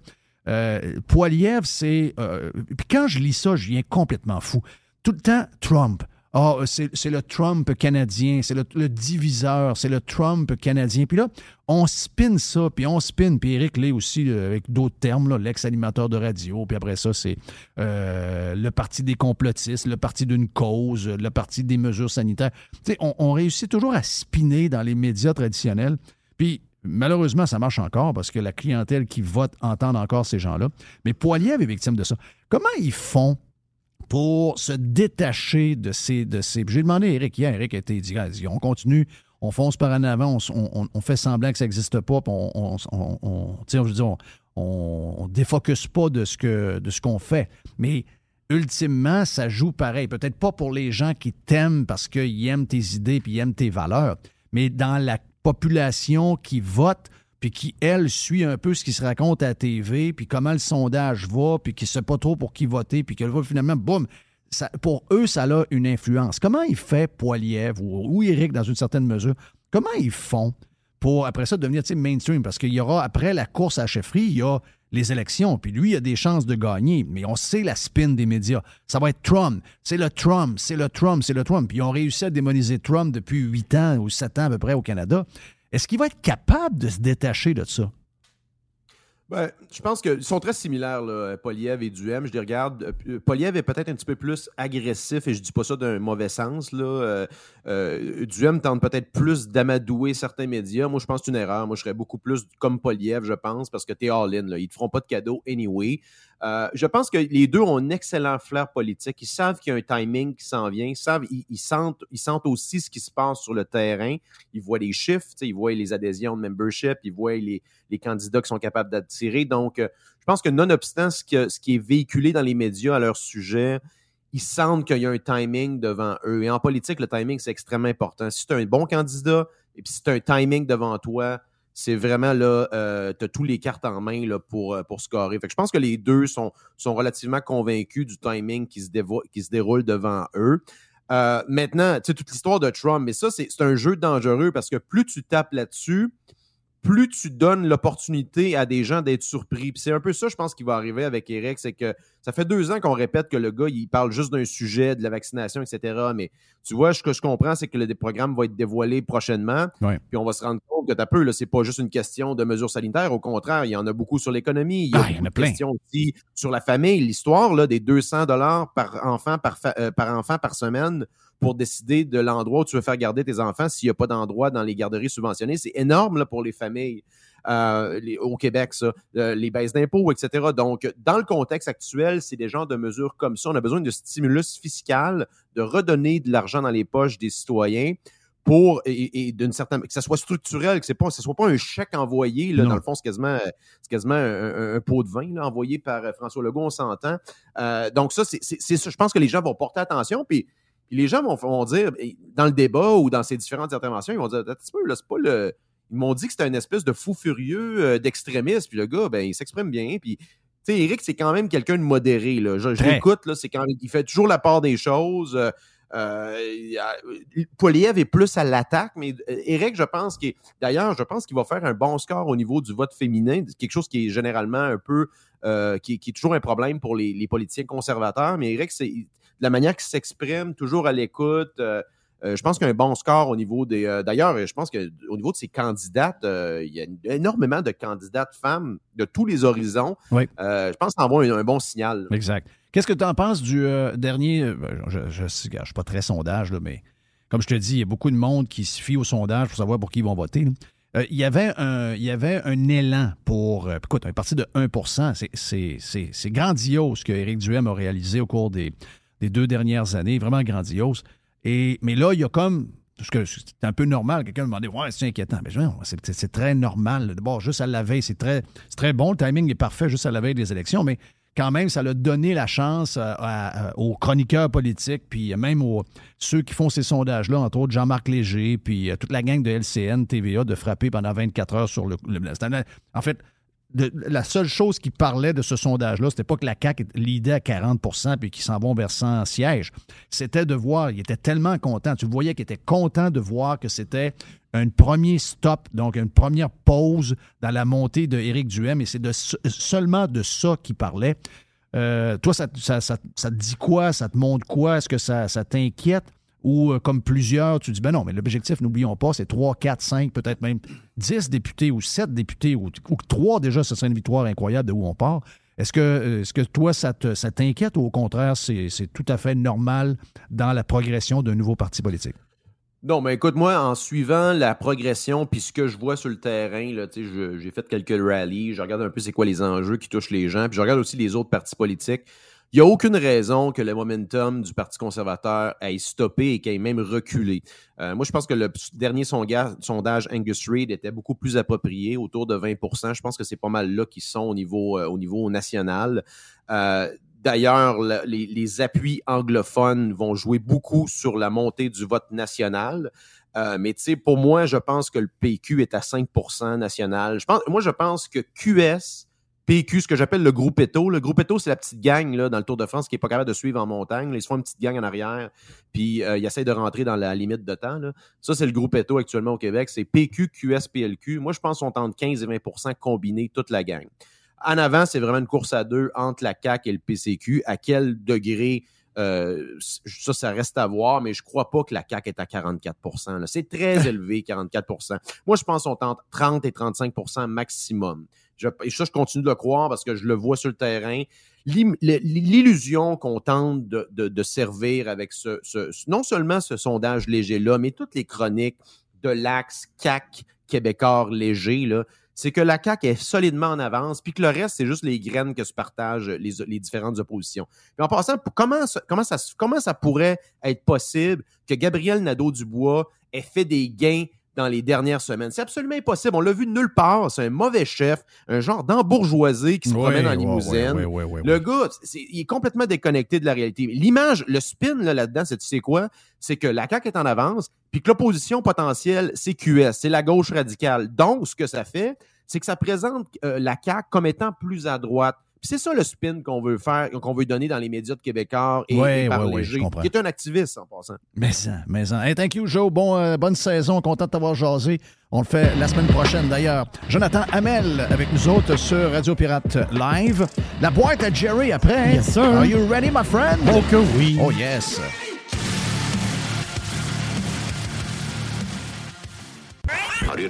Euh, Poilievre, c'est. euh, puis quand je lis ça, je viens complètement fou. Tout le temps, Trump. Ah, c'est le Trump canadien, c'est le, diviseur, c'est le Trump canadien. Puis là, on spin ça, puis on spin, puis Eric Lay aussi, euh, avec d'autres termes, l'ex-animateur de radio, puis après ça, c'est le parti des complotistes, le parti d'une cause, le parti des mesures sanitaires. Tu sais, on, on réussit toujours à spinner dans les médias traditionnels. Puis malheureusement, ça marche encore parce que la clientèle qui vote entend encore ces gens-là. Mais Poiliev est victime de ça. Comment ils font pour se détacher de ces... De ces... J'ai demandé à Eric hier, Eric a été dit, on continue, on fonce par en avant, on, fait semblant que ça n'existe pas, puis on, on, je veux dire, on, défocus pas de ce que de ce qu'on fait. Mais ultimement, ça joue pareil. Peut-être pas pour les gens qui t'aiment parce qu'ils aiment tes idées puis ils aiment tes valeurs, mais dans la population qui vote puis qui, elle, suit un peu ce qui se raconte à la TV, puis comment le sondage va, puis qui ne sait pas trop pour qui voter, puis qu'elle va finalement, boum, pour eux, ça a une influence. Comment il fait Poiliev ou, ou Eric dans une certaine mesure? Comment ils font pour, après ça, devenir mainstream? Parce qu'il y aura, après la course à la chefferie, il y a les élections, puis lui, il a des chances de gagner, mais on sait la spin des médias. Ça va être Trump. C'est le Trump, c'est le Trump, c'est le Trump. Puis ils ont réussi à démoniser Trump depuis huit ans ou sept ans à peu près au Canada. Est-ce qu'il va être capable de se détacher de ça? Ben, je pense qu'ils sont très similaires, Poliev et Duhem. Je les regarde. Euh, Poliev est peut-être un petit peu plus agressif, et je dis pas ça d'un mauvais sens. Là. Euh, euh, Duhem tente peut-être plus d'amadouer certains médias. Moi, je pense que c'est une erreur. Moi, je serais beaucoup plus comme Poliev, je pense, parce que t'es all-in. là. Ils te feront pas de cadeaux anyway. Euh, je pense que les deux ont un excellent flair politique. Ils savent qu'il y a un timing qui s'en vient. Ils savent, ils, sentent, ils sentent aussi ce qui se passe sur le terrain. Ils voient les chiffres, ils voient les adhésions de membership, ils voient les, candidats qui sont capables d'attirer. Donc, euh, je pense que nonobstant ce, ce qui est véhiculé dans les médias à leur sujet, ils sentent qu'il y a un timing devant eux. Et en politique, le timing, c'est extrêmement important. Si tu as un bon candidat et puis si tu as un timing devant toi, c'est vraiment là, euh, tu as tous les cartes en main pour, euh, pour scorer. Fait je pense que les deux sont, sont relativement convaincus du timing qui se, déroule devant eux. Euh, maintenant, tu sais, toute l'histoire de Trump, mais ça, c'est un jeu dangereux parce que plus tu tapes là-dessus, plus tu donnes l'opportunité à des gens d'être surpris. C'est un peu ça, je pense, qui va arriver avec Eric, c'est que ça fait deux ans qu'on répète que le gars, il parle juste d'un sujet, de la vaccination, etc. Mais tu vois, ce que je comprends, c'est que le programme va être dévoilé prochainement. Ouais. Puis on va se rendre compte que t'as peu, là, c'est pas juste une question de mesures sanitaires. Au contraire, il y en a beaucoup sur l'économie. Il y a Ah, il y en a plein. questions aussi sur la famille. L'histoire là, des 200 dollars par enfant par, euh, par enfant par semaine pour décider de l'endroit où tu veux faire garder tes enfants s'il n'y a pas d'endroit dans les garderies subventionnées. C'est énorme là, pour les familles euh, les- au Québec, ça. Euh, les baisses d'impôts, etc. Donc, dans le contexte actuel, c'est des genres de mesures comme ça. On a besoin de stimulus fiscal, de redonner de l'argent dans les poches des citoyens pour et, et d'une certaine que ça soit structurel, que c'est pas, ce soit pas un chèque envoyé là, Non. dans le fond c'est quasiment c'est quasiment un, un- un pot de vin là, envoyé par euh, François Legault, on s'entend. Euh, donc ça c'est. Je pense que les gens vont porter attention puis les gens vont, vont dire, dans le débat ou dans ces différentes interventions, ils vont dire, Attends un petit peu, là, c'est pas le. Ils m'ont dit que c'était une espèce de fou furieux euh, d'extrémiste, puis le gars, ben, il s'exprime bien, puis. Tu sais, Eric, c'est quand même quelqu'un de modéré. Là. Je, l'écoute, là, c'est quand même, il fait toujours la part des choses. Euh, euh, Poiliev est plus à l'attaque, mais euh, Eric, je pense qu'il, d'ailleurs, je pense qu'il va faire un bon score au niveau du vote féminin, quelque chose qui est généralement un peu, euh, qui, qui est toujours un problème pour les, les politiciens conservateurs. Mais Eric, c'est de la manière qu'il s'exprime, toujours à l'écoute. euh, Euh, je pense qu'il y a un bon score au niveau des. euh, D'ailleurs, je pense qu'au niveau de ces candidates, euh, il y a énormément de candidates femmes de tous les horizons. Oui. Je pense que ça envoie un, un bon signal. Exact. Qu'est-ce que tu en penses du dernier. euh, je ne suis pas très sondage, là, mais comme je te dis, il y a beaucoup de monde qui se fie au sondage pour savoir pour qui ils vont voter. il, y avait un, il y avait un élan pour. écoute, un parti de 1 c'est- c'est c'est- c'est grandiose ce que Éric Duhem a réalisé au cours des, des deux dernières années. Vraiment grandiose. Et, mais là, il y a comme. C'est un peu normal. Quelqu'un me demandait Ouais, c'est inquiétant. Mais c'est très normal. D'abord, juste à la veille, c'est très, très bon. Le timing est parfait juste à la veille des élections. Mais quand même, ça a donné la chance aux chroniqueurs politiques, puis même aux ceux qui font ces sondages-là, entre autres Jean-Marc Léger, puis euh, toute la gang de LCN, TVA, de frapper pendant 24 heures sur le. le- en fait, la seule chose qui parlait de ce sondage-là, c'était pas que la CAQ l'idée à 40% puis qu'ils s'en vont vers 100 sièges. C'était de voir, il était tellement content. Tu voyais qu'il était content de voir que c'était un premier stop, donc une première pause dans la montée de Éric Duhem, et c'est de, se- seulement de ça qu'il parlait. Euh, toi, ça, ça- ça- ça te dit quoi? Ça te montre quoi? Est-ce que ça t'inquiète? Ou euh, comme plusieurs, tu dis, ben non, mais l'objectif, n'oublions pas, c'est 3, 4, 5, peut-être même 10 députés ou 7 députés, ou, ou 3 déjà, ce serait une victoire incroyable de où on part. Est-ce que, euh, est-ce que toi, ça, te- ça t'inquiète ou au contraire, c'est, tout à fait normal dans la progression d'un nouveau parti politique? Non, mais écoute, moi, en suivant la progression, puis ce que je vois sur le terrain, j'ai fait quelques rallyes, je regarde un peu c'est quoi les enjeux qui touchent les gens, puis je regarde aussi les autres partis politiques. Il n'y a aucune raison que le momentum du Parti conservateur ait stoppé et qu'il ait même reculé. Euh, moi, je pense que le dernier sondage Angus Reid était beaucoup plus approprié, autour de 20% Je pense que c'est pas mal là qu'ils sont au niveau, euh, national. Euh, D'ailleurs, le- les, appuis anglophones vont jouer beaucoup sur la montée du vote national. Mais tu sais, pour moi, je pense que le PQ est à 5% national. Je pense, moi, je pense que QS, PQ, ce que j'appelle le groupe Eto. Le groupe Eto, c'est la petite gang là, dans le Tour de France qui n'est pas capable de suivre en montagne. Ils se font une petite gang en arrière, puis euh, ils essayent de rentrer dans la limite de temps. Ça, c'est le groupe Eto actuellement au Québec. C'est PQ, QS, PLQ. Moi, je pense qu'on entre 15 et 20% combinés, toute la gang. En avant, c'est vraiment une course à deux entre la CAQ et le PCQ. À quel degré euh, ça, ça reste à voir, mais je crois pas que la CAQ est à 44% là. C'est très élevé, 44% Moi, je pense qu'on tente 30 et 35% maximum. Je, et ça, je continue de le croire parce que je le vois sur le terrain. L'illusion qu'on tente de, de- de servir avec ce, ce- non seulement ce sondage léger-là, mais toutes les chroniques de l'axe CAC québécois léger, là, c'est que la CAQ est solidement en avance, puis que le reste, c'est juste les graines que se partagent les, différentes oppositions. Puis en passant, comment, ça- comment ça pourrait être possible que Gabriel Nadeau-Dubois ait fait des gains dans les dernières semaines? C'est absolument impossible. On l'a vu nulle part. C'est un mauvais chef, un genre d'embourgeoisé qui se promène en limousine. Oui, oui, oui, Le gars, il est complètement déconnecté de la réalité. L'image, le spin là, là-dedans, c'est tu sais quoi? C'est que la CAQ est en avance, puis que l'opposition potentielle, c'est QS, c'est la gauche radicale. Donc, ce que ça fait, c'est que ça présente euh, la CAQ comme étant plus à droite. Puis c'est ça le spin qu'on veut faire, qu'on veut donner dans les médias de Québécois et, Ouais, et par ouais, Léger, qui est un activiste en passant. Mais ça, mais ça. Hey, thank you, Joe. Bon, euh, bonne saison. Content de t'avoir jasé. On le fait la semaine prochaine, d'ailleurs. Jonathan Hamel avec nous autres sur Radio Pirate Live. La boîte à Jerry après. Yes, sir. Are you ready, my friend? Oh que oui. Oh, yes. Radio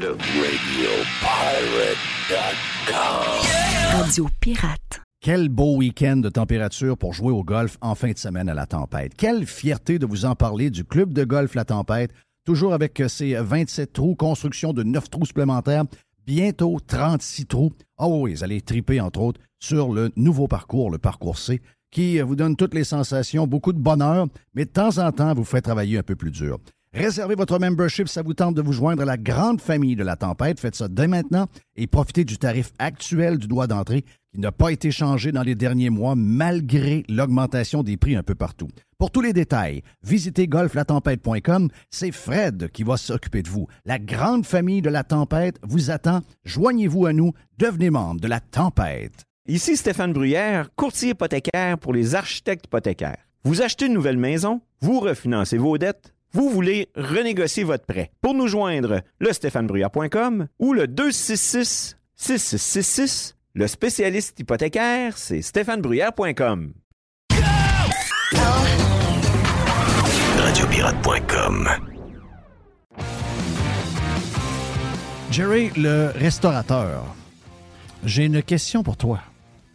Pirate. Quel beau week-end de température pour jouer au golf en fin de semaine à la tempête. Quelle fierté de vous en parler du club de golf La Tempête, toujours avec euh, ses 27 trous, construction de 9 trous supplémentaires, bientôt 36 trous. Oh oui, vous allez triper entre autres sur le nouveau parcours, le parcours C, qui euh, vous donne toutes les sensations, beaucoup de bonheur, mais de temps en temps vous fait travailler un peu plus dur. Réservez votre membership, ça vous tente de vous joindre à la grande famille de la tempête. Faites ça dès maintenant et profitez du tarif actuel du droit d'entrée qui n'a pas été changé dans les derniers mois malgré l'augmentation des prix un peu partout. Pour tous les détails, visitez golflatempête.com. C'est Fred qui va s'occuper de vous. La grande famille de la tempête vous attend. Joignez-vous à nous. Devenez membre de la tempête. Ici Stéphane Bruyère, courtier hypothécaire pour les architectes hypothécaires. Vous achetez une nouvelle maison, vous refinancez vos dettes, vous voulez renégocier votre prêt. Pour nous joindre, le stéphanebruyère.com ou le 266 6666. Le spécialiste hypothécaire, c'est stéphanebruyère.com. radiopirate.com. Jerry, le restaurateur, j'ai une question pour toi.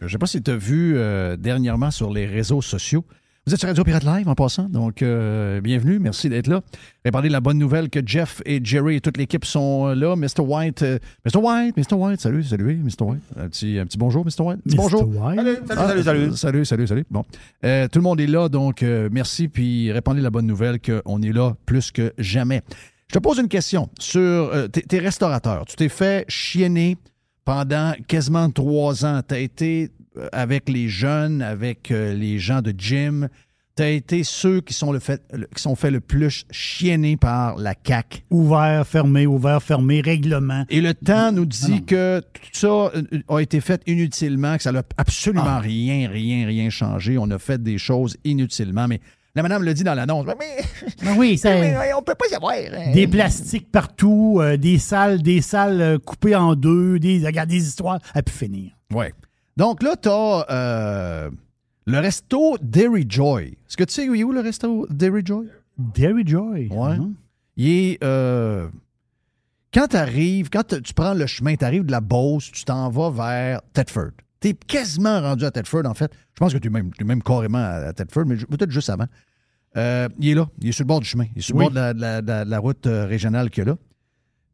Je ne sais pas si tu as vu euh, dernièrement sur les réseaux sociaux. Vous êtes sur Radio Pirate Live en passant, donc euh, bienvenue, merci d'être là. Répondez la bonne nouvelle que Jeff et Jerry et toute l'équipe sont là. Mr. White, euh, Mr. White, Mr. White, salut, salut, Mr. White. Un petit, un petit bonjour, Mr. White. Mr. bonjour. White. Salut, Ah, salut, salut, Salut, salut, salut, salut. Bon. Euh, tout le monde est là, donc euh, merci, puis répondez la bonne nouvelle qu'on est là plus que jamais. Je te pose une question sur euh, tes, restaurateurs. Tu t'es fait chienner pendant quasiment trois ans. Tu as été euh, avec les jeunes, avec euh, les gens de gym. Tu as été ceux qui sont, le fait, le- qui sont fait le plus chienner par la CAQ. Ouvert, fermé, ouvert, fermé, règlement. Et le temps nous dit Ah que tout ça euh, a été fait inutilement, que ça n'a absolument Ah. rien, rien, rien changé. On a fait des choses inutilement. Mais la madame le dit dans l'annonce. Mais, Ah oui, ça, mais on peut pas y avoir. hein. des plastiques partout, euh, des salles, des salles euh, coupées en deux, des, regarde, des histoires à pu finir. Ouais. Donc là, tu as le resto Dairy Joy. Est-ce que tu sais où est où le resto Dairy Joy? Dairy Joy. Ouais. hein? Il est. euh, quand tu arrives, quand tu prends le chemin, tu arrives de la Beauce, tu t'en vas vers Thetford. Tu es quasiment rendu à Thetford, en fait. Je pense que tu es même, t'es même carrément à, Thetford, mais peut-être juste avant. Euh, il est là. Il est sur le bord du chemin. Il est sur Oui. le bord de la, de la- de route euh, régionale qu'il y a là.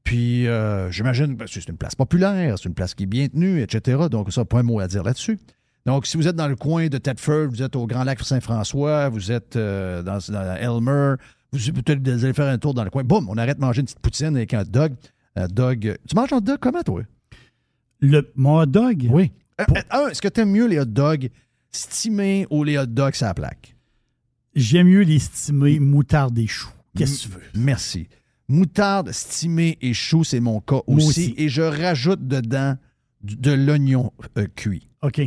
Puis, euh, j'imagine, parce que c'est une place populaire, c'est une place qui est bien tenue, etc. Donc, ça, pas un mot à dire là-dessus. Donc, si vous êtes dans le coin de Thetford, vous êtes au Grand Lac Saint-François, vous êtes euh, dans, dans Elmer, vous peut-être allez faire un tour dans le coin. Boum, on arrête de manger une petite poutine avec un dog. Un dog. Tu manges un hot dog comment, toi? Le, mon hot dog, Oui. Euh, Pour- euh, un, est-ce que tu aimes mieux les hot dogs stimés ou les hot dogs à la plaque? j'aime mieux les stimés moutarde et choux. Qu'est-ce que tu veux? Merci. Moutarde, stimé et chou, c'est mon cas aussi. aussi. Et je rajoute dedans du- de l'oignon euh, cuit. OK.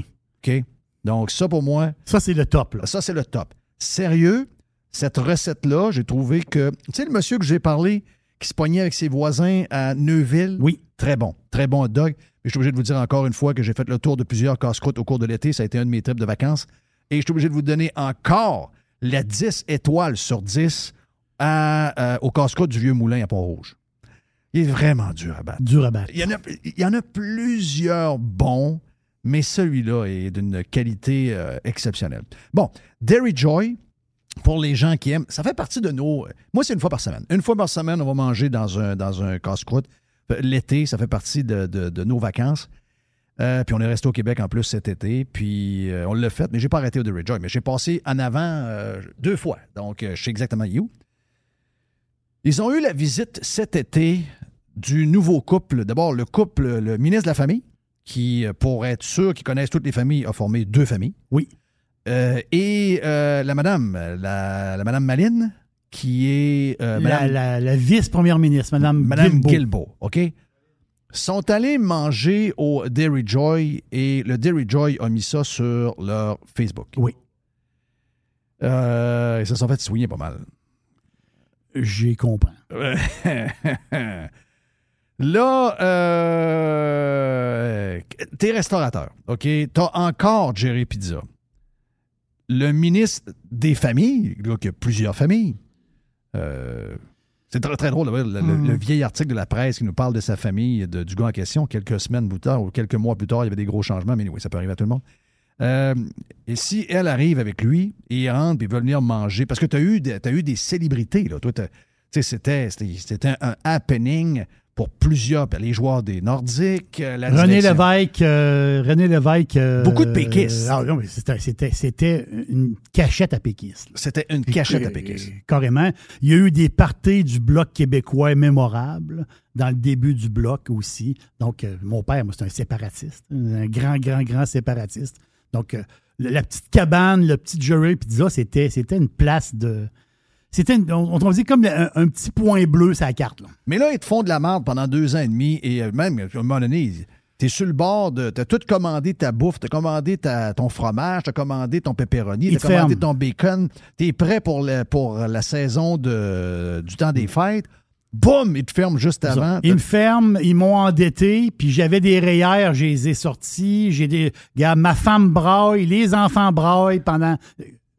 OK? Donc, ça, pour moi, Ça, c'est le top. Là. ça, c'est le top. Sérieux, cette recette-là, j'ai trouvé que. Tu sais, le monsieur que j'ai parlé qui se pognait avec ses voisins à Neuville? Oui. Très bon. Très bon hot dog. Mais je suis obligé de vous dire encore une fois que j'ai fait le tour de plusieurs casse-croûtes au cours de l'été. Ça a été un de mes trips de vacances. Et je suis obligé de vous donner encore la 10 étoiles sur 10 à, euh, au casse-croûte du Vieux Moulin à Pont-Rouge. Il est vraiment dur à battre. Dur à battre. Il y, en a, il y en a plusieurs bons, mais celui-là est d'une qualité euh, exceptionnelle. Bon, Dairy Joy, pour les gens qui aiment, ça fait partie de nos. Moi, c'est une fois par semaine. Une fois par semaine, on va manger dans un, dans un casse-croûte. L'été, ça fait partie de, de- de nos vacances. Euh, puis on est resté au Québec en plus cet été. Puis euh, on l'a fait, mais j'ai pas arrêté au Dairy Joy. Mais j'ai passé en avant euh, deux fois. Donc, je sais exactement où. Ils ont eu la visite cet été du nouveau couple. D'abord, le couple, le ministre de la Famille, qui, euh, pour être sûr qu'ils connaissent toutes les familles, a formé deux familles. Oui. Euh, et euh, la madame, la, la madame Maline, qui est euh, La, madame, la- la vice-première ministre, Mme madame Guilbeault. Guilbeault, OK? Sont allés manger au Dairy Joy et le Dairy Joy a mis ça sur leur Facebook. Oui. Ils se sont fait souiller pas mal. J'ai compris. Là, euh, t'es restaurateur, OK? T'as encore Jerry Pizza. Le ministre des familles, là, qui a plusieurs familles, euh, c'est très, très drôle, le, le- le vieil article de la presse qui nous parle de sa famille, de- du gars en question, quelques semaines plus tard ou quelques mois plus tard, il y avait des gros changements, mais oui, ça peut arriver à tout le monde. Euh, et si elle arrive avec lui et il rentre et veut venir manger, parce que tu as eu, eu des célébrités, là. Toi, c'était, c'était un happening pour plusieurs, ben, les joueurs des Nordiques, euh, la René. Lévesque, euh, René Lévesque. euh, Beaucoup de péquistes. ah non, c'était, une cachette à péquistes. C'était une cachette à péquistes. Carrément. Il y a eu des parties du Bloc québécois mémorables dans le début du Bloc aussi. Donc, mon père, moi, c'est un séparatiste, un grand, grand, grand séparatiste. Donc, euh, la petite cabane, le petit Jerry Pizza, c'était, c'était une place de. C'était, une- on, on dit comme un, un petit point bleu sur la carte. Là. Mais là, ils te font de la merde pendant deux ans et demi et euh, même, à un moment donné, t'es sur le bord de. T'as tout commandé ta bouffe, t'as commandé ta- ton fromage, t'as commandé ton pepperoni, t'as commandé ton bacon, t'es prêt pour, le- pour la saison de, du temps des fêtes. Boum, ils te ferment juste avant. Ils me ferment, ils m'ont endetté, puis j'avais des rayères, je les ai sortis. J'ai des. Regarde, ma femme braille, les enfants braillent pendant.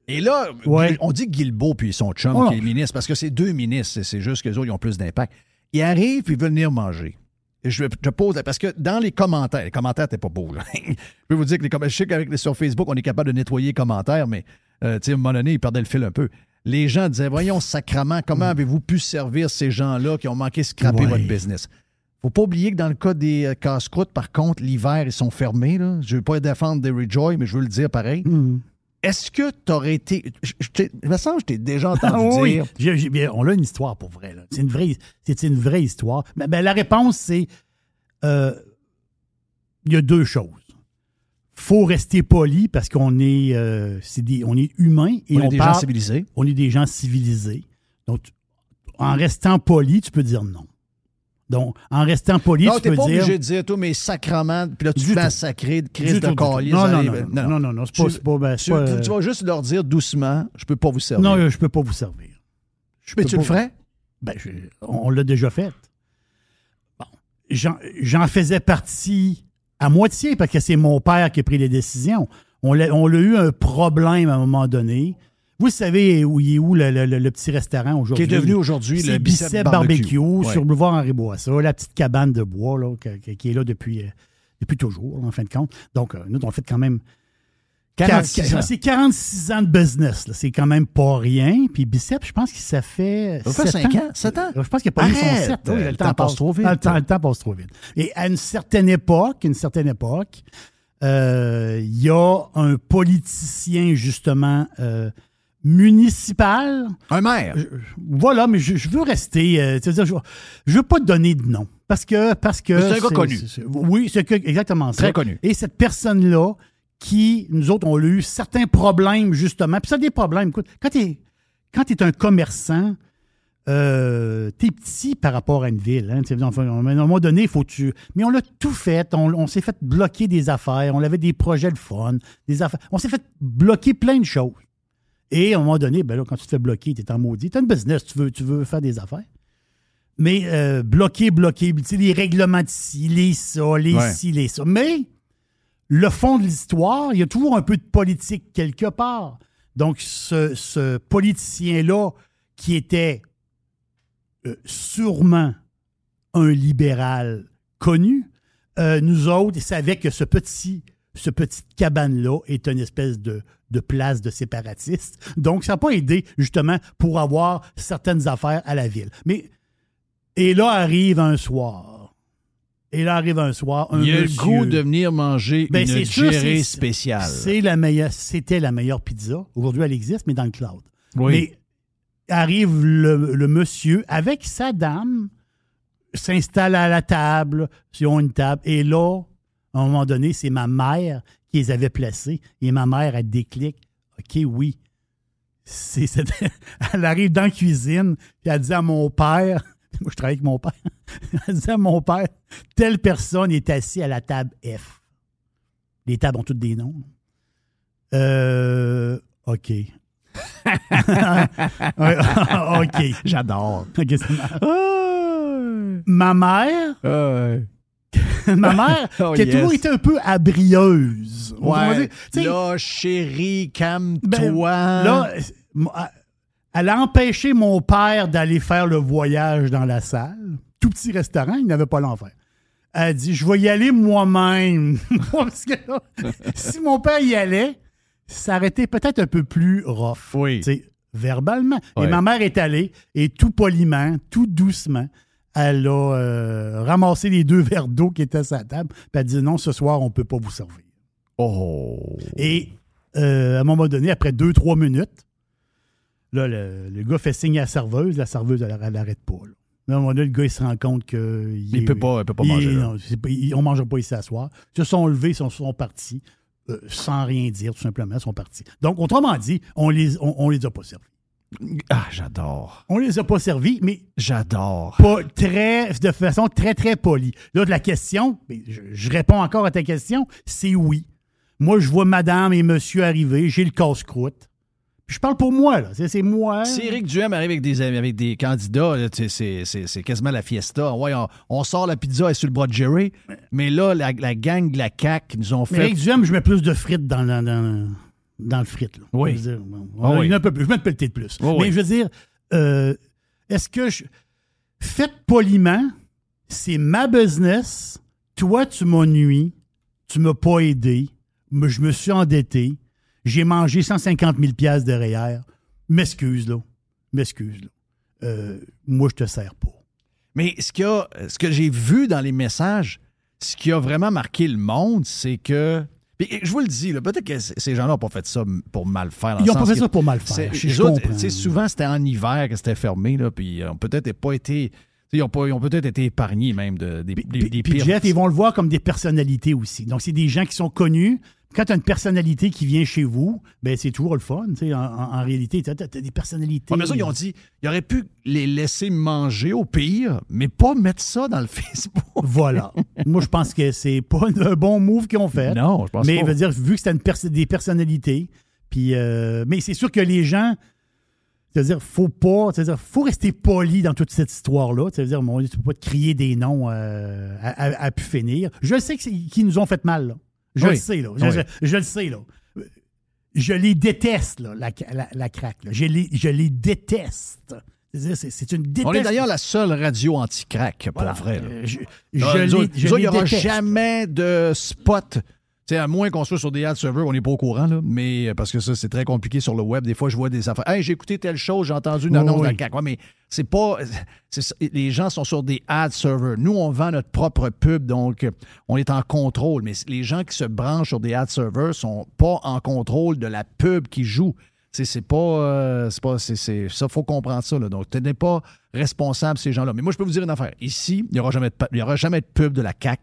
Et là, Ouais. on dit Guilbeault puis son chum Oh. qui est ministre, parce que c'est deux ministres, c'est- juste que autres, ils ont plus d'impact. Ils arrivent puis ils veulent venir manger. Et je, je pose, parce que dans les commentaires, les commentaires n'étaient pas beaux. là. je peux vous dire que les commentaires, je sais qu'avec les- sur Facebook, on est capable de nettoyer les commentaires, mais euh, tu sais, à un moment donné, ils perdaient le fil un peu. Les gens disaient, voyons, sacrement, comment avez-vous pu servir ces gens-là qui ont manqué scraper Ouais. votre business? faut pas oublier que dans le cas des euh, casse-croûtes, par contre, l'hiver, ils sont fermés. Là. Je veux pas défendre des Rejoy, mais je veux le dire pareil. Mhm. Est-ce que tu aurais été. Je, je il me semble que je t'ai déjà entendu Ah oui, dire. On a une histoire pour vrai. C'est une vraie, c'est une vraie histoire. Ben, ben, la réponse, c'est euh, il y a deux choses. Faut rester poli parce qu'on est, euh, des, on est humain et On on, est des gens parle- civilisés. On est des gens civilisés. Donc, en restant poli, tu peux dire non. Donc, en restant poli, non, tu peux pas dire. obligé de dire, toi, mais sacrement, puis là, tu te massacrer de crise de calice. Non, non, non, non, non, non, c'est pas- Tu- pas- ben, tu, pas, tu- euh, tu vas juste leur dire doucement, je peux pas vous servir. Non, je peux pas vous servir. Je mais tu pas le ferais? Ben, je- on l'a déjà fait. Bon. J'en faisais partie à moitié parce que c'est mon père qui a pris les décisions. On l'a on l'a eu un problème à un moment donné. Vous savez où il est où le, le- le- le petit restaurant aujourd'hui? Qui est devenu aujourd'hui le C'est Bicep Bicep Barbecue. Barbecue, Ouais. sur Boulevard Henri Bourassa, la petite cabane de bois là, qui est là depuis, euh, depuis toujours, en fin de compte. Donc, euh, nous, on fait quand même 46 ans. c'est 46 ans de business. là. C'est quand même pas rien. Puis Bicep, je pense que ça fait. Ça fait sept cinq ans, sept ans? Je pense qu'il a pas eu son Arrête! 7. Euh, le temps passe trop vite. Le temps, le temps passe trop vite. Et à une certaine époque, une certaine époque, euh, il y a un politicien, justement, euh, municipal. Un maire. Voilà, mais je, je veux rester. euh, c'est-à-dire, je, je veux pas donner de nom. Parce que. Parce que c'est un gars connu. c'est- oui, c'est que- exactement ça. Très connu. Et cette personne-là, qui, nous autres, on a eu certains problèmes, justement. Puis ça, des problèmes. Écoute, quand tu es, un commerçant, euh, t'es petit par rapport à une ville. Hein, enfin, à un moment donné, il faut tu. Mais on l'a tout fait. On, on s'est fait bloquer des affaires. On avait des projets de fun. Des affaires. On s'est fait bloquer plein de choses. Et à un moment donné, ben là, quand tu te fais bloquer, tu es en maudit. Tu as une business, tu veux, tu veux faire des affaires. Mais euh, bloquer, bloquer, tu sais, les règlements d'ici, les ça, les Ouais. ci, les ça. Mais le fond de l'histoire, il y a toujours un peu de politique quelque part. Donc, ce, politicien-là, qui était euh, sûrement un libéral connu, euh, nous autres, savaient que ce petit, ce cabane-là est une espèce de, de place de séparatiste. Donc, ça n'a pas aidé, justement, pour avoir certaines affaires à la ville. Mais, et là arrive un soir. Et là arrive un soir, un Il a le goût de venir manger Ben, une gérée spéciale. C'est la meilleure, c'était la meilleure pizza. Aujourd'hui, elle existe, mais dans le cloud. Oui. Mais arrive le, le monsieur avec sa dame, s'installe à la table, ils ont une table, et là, à un moment donné, c'est ma mère qui les avait placés, et ma mère, elle déclic. OK, oui. C'est- elle arrive dans la cuisine, puis elle dit à mon père, moi je travaille avec mon père, elle dit à mon père, telle personne est assise à la table F. Les tables ont toutes des noms. Euh, OK. OK. J'adore. Ma- mère, ma mère, Oh, qui a yes. toujours été un peu abrieuse. Ouais. dire, Là, chérie, calme-toi. ben, là, euh, moi, elle a empêché mon père d'aller faire le voyage dans la salle. Tout petit restaurant, il n'avait pas l'enfer. Elle a dit, je vais y aller moi-même. Parce que là, si mon père y allait, ça aurait été peut-être un peu plus rough. Oui. tu sais, verbalement. Et ma mère est allée, et tout poliment, tout doucement, elle a euh, ramassé les deux verres d'eau qui étaient sur la table, puis elle a dit, non, ce soir, on ne peut pas vous servir. Oh. Et euh, à un moment donné, après deux, trois minutes, là, le, le gars fait signe à la serveuse. La serveuse, elle n'arrête pas. là. Mais à un moment donné, le gars, il se rend compte que. Il peut pas- il peut pas il- manger, non, il- on ne mangera pas ici à soir. Ils se sont levés, ils sont, sont partis, euh, sans rien dire, tout simplement, ils sont partis. Donc, autrement dit, on les, on, on les a pas servis. Ah, j'adore. On les a pas servis, mais J'adore. pas très, de façon très, très polie. Là, de la question, je, je réponds encore à ta question, c'est oui. Moi, je vois madame et monsieur arriver, j'ai le casse-croûte. Je parle pour moi, là. C'est moi. Si Éric Duhem arrive avec des, avec des candidats, c'est- quasiment la fiesta. Ouais, on, on sort la pizza, est sur le bras de Jerry. Mais là, la, la gang de la CAQ nous ont fait. avec du M, je mets plus de frites dans, dans, dans, dans le frit. Là. Oui. Je veux dire, Ah il y en oui. a un peu plus. Je vais te pelleter de plus. Mais oui. je veux dire, euh, est-ce que je. Faites poliment, c'est ma business. Toi, tu m'as nuit. Tu m'as pas aidé. Je me suis endetté. J'ai mangé 150 000 piastres derrière. M'excuse, là. M'excuse, là. Euh, moi, je te sers pas. Mais ce, qu'il y a- ce que j'ai vu dans les messages, ce qui a vraiment marqué le monde, c'est que. Puis, je vous le dis, là, peut-être que ces gens-là n'ont pas fait ça pour mal faire. dans Ils le ont pas fait que ça pour mal faire. Je- autres, souvent, c'était en hiver que c'était fermé, là, puis ils ont peut-être pas été. Ils ont, ont peut-être été épargnés même de, des, des, Puis, des puis pires. Jeff, ils vont le voir comme des personnalités aussi. Donc, c'est des gens qui sont connus. Quand tu as une personnalité qui vient chez vous, ben c'est toujours le fun. tu sais, En, en- réalité, tu as, des personnalités. Ouais, mais ça, ils ont dit, ils auraient pu les laisser manger au pire, mais pas mettre ça dans le Facebook. Voilà. Moi, je pense que c'est pas un bon move qu'ils ont fait. Non, je pense mais pas. je veux dire, vu que c'était des personnalités, puis euh, mais c'est sûr que les gens, c'est-à-dire, faut pas, c'est-à-dire, faut rester poli dans toute cette histoire-là. C'est-à-dire, mon Dieu, tu peux pas te crier des noms euh, à, à- à pu finir. Je sais qu'ils nous ont fait mal. là. Je Oui. le sais, là. Je, Oui. je- je le sais, là. Je les déteste, là, la, la, la craque. là. Je les, je les déteste. C'est une déteste. On est d'ailleurs la seule radio anti-crack, pour Voilà. vrai. là. Euh, Je, Ah, je les- je il n'y aura déteste. jamais de spot. Sais, à moins qu'on soit sur des ad servers, on n'est pas au courant, là, mais euh, parce que ça, c'est très compliqué sur le web. Des fois, je vois des affaires. Hey, j'ai écouté telle chose, j'ai entendu une Oui, annonce de la. CAQ. Ouais, mais c'est pas. les gens sont sur des ad servers. Nous, on vend notre propre pub, donc euh, on est en contrôle. Mais les gens qui se branchent sur des ad servers sont pas en contrôle de la pub qui joue. C'est c'est pas. euh, c'est pas c'est, c'est- ça, faut comprendre ça. Là. Donc, tu n'es pas responsable, ces gens-là. Mais moi, je peux vous dire une affaire. Ici, il n'y aura, jamais de pa- il y aura jamais de pub de la CAQ.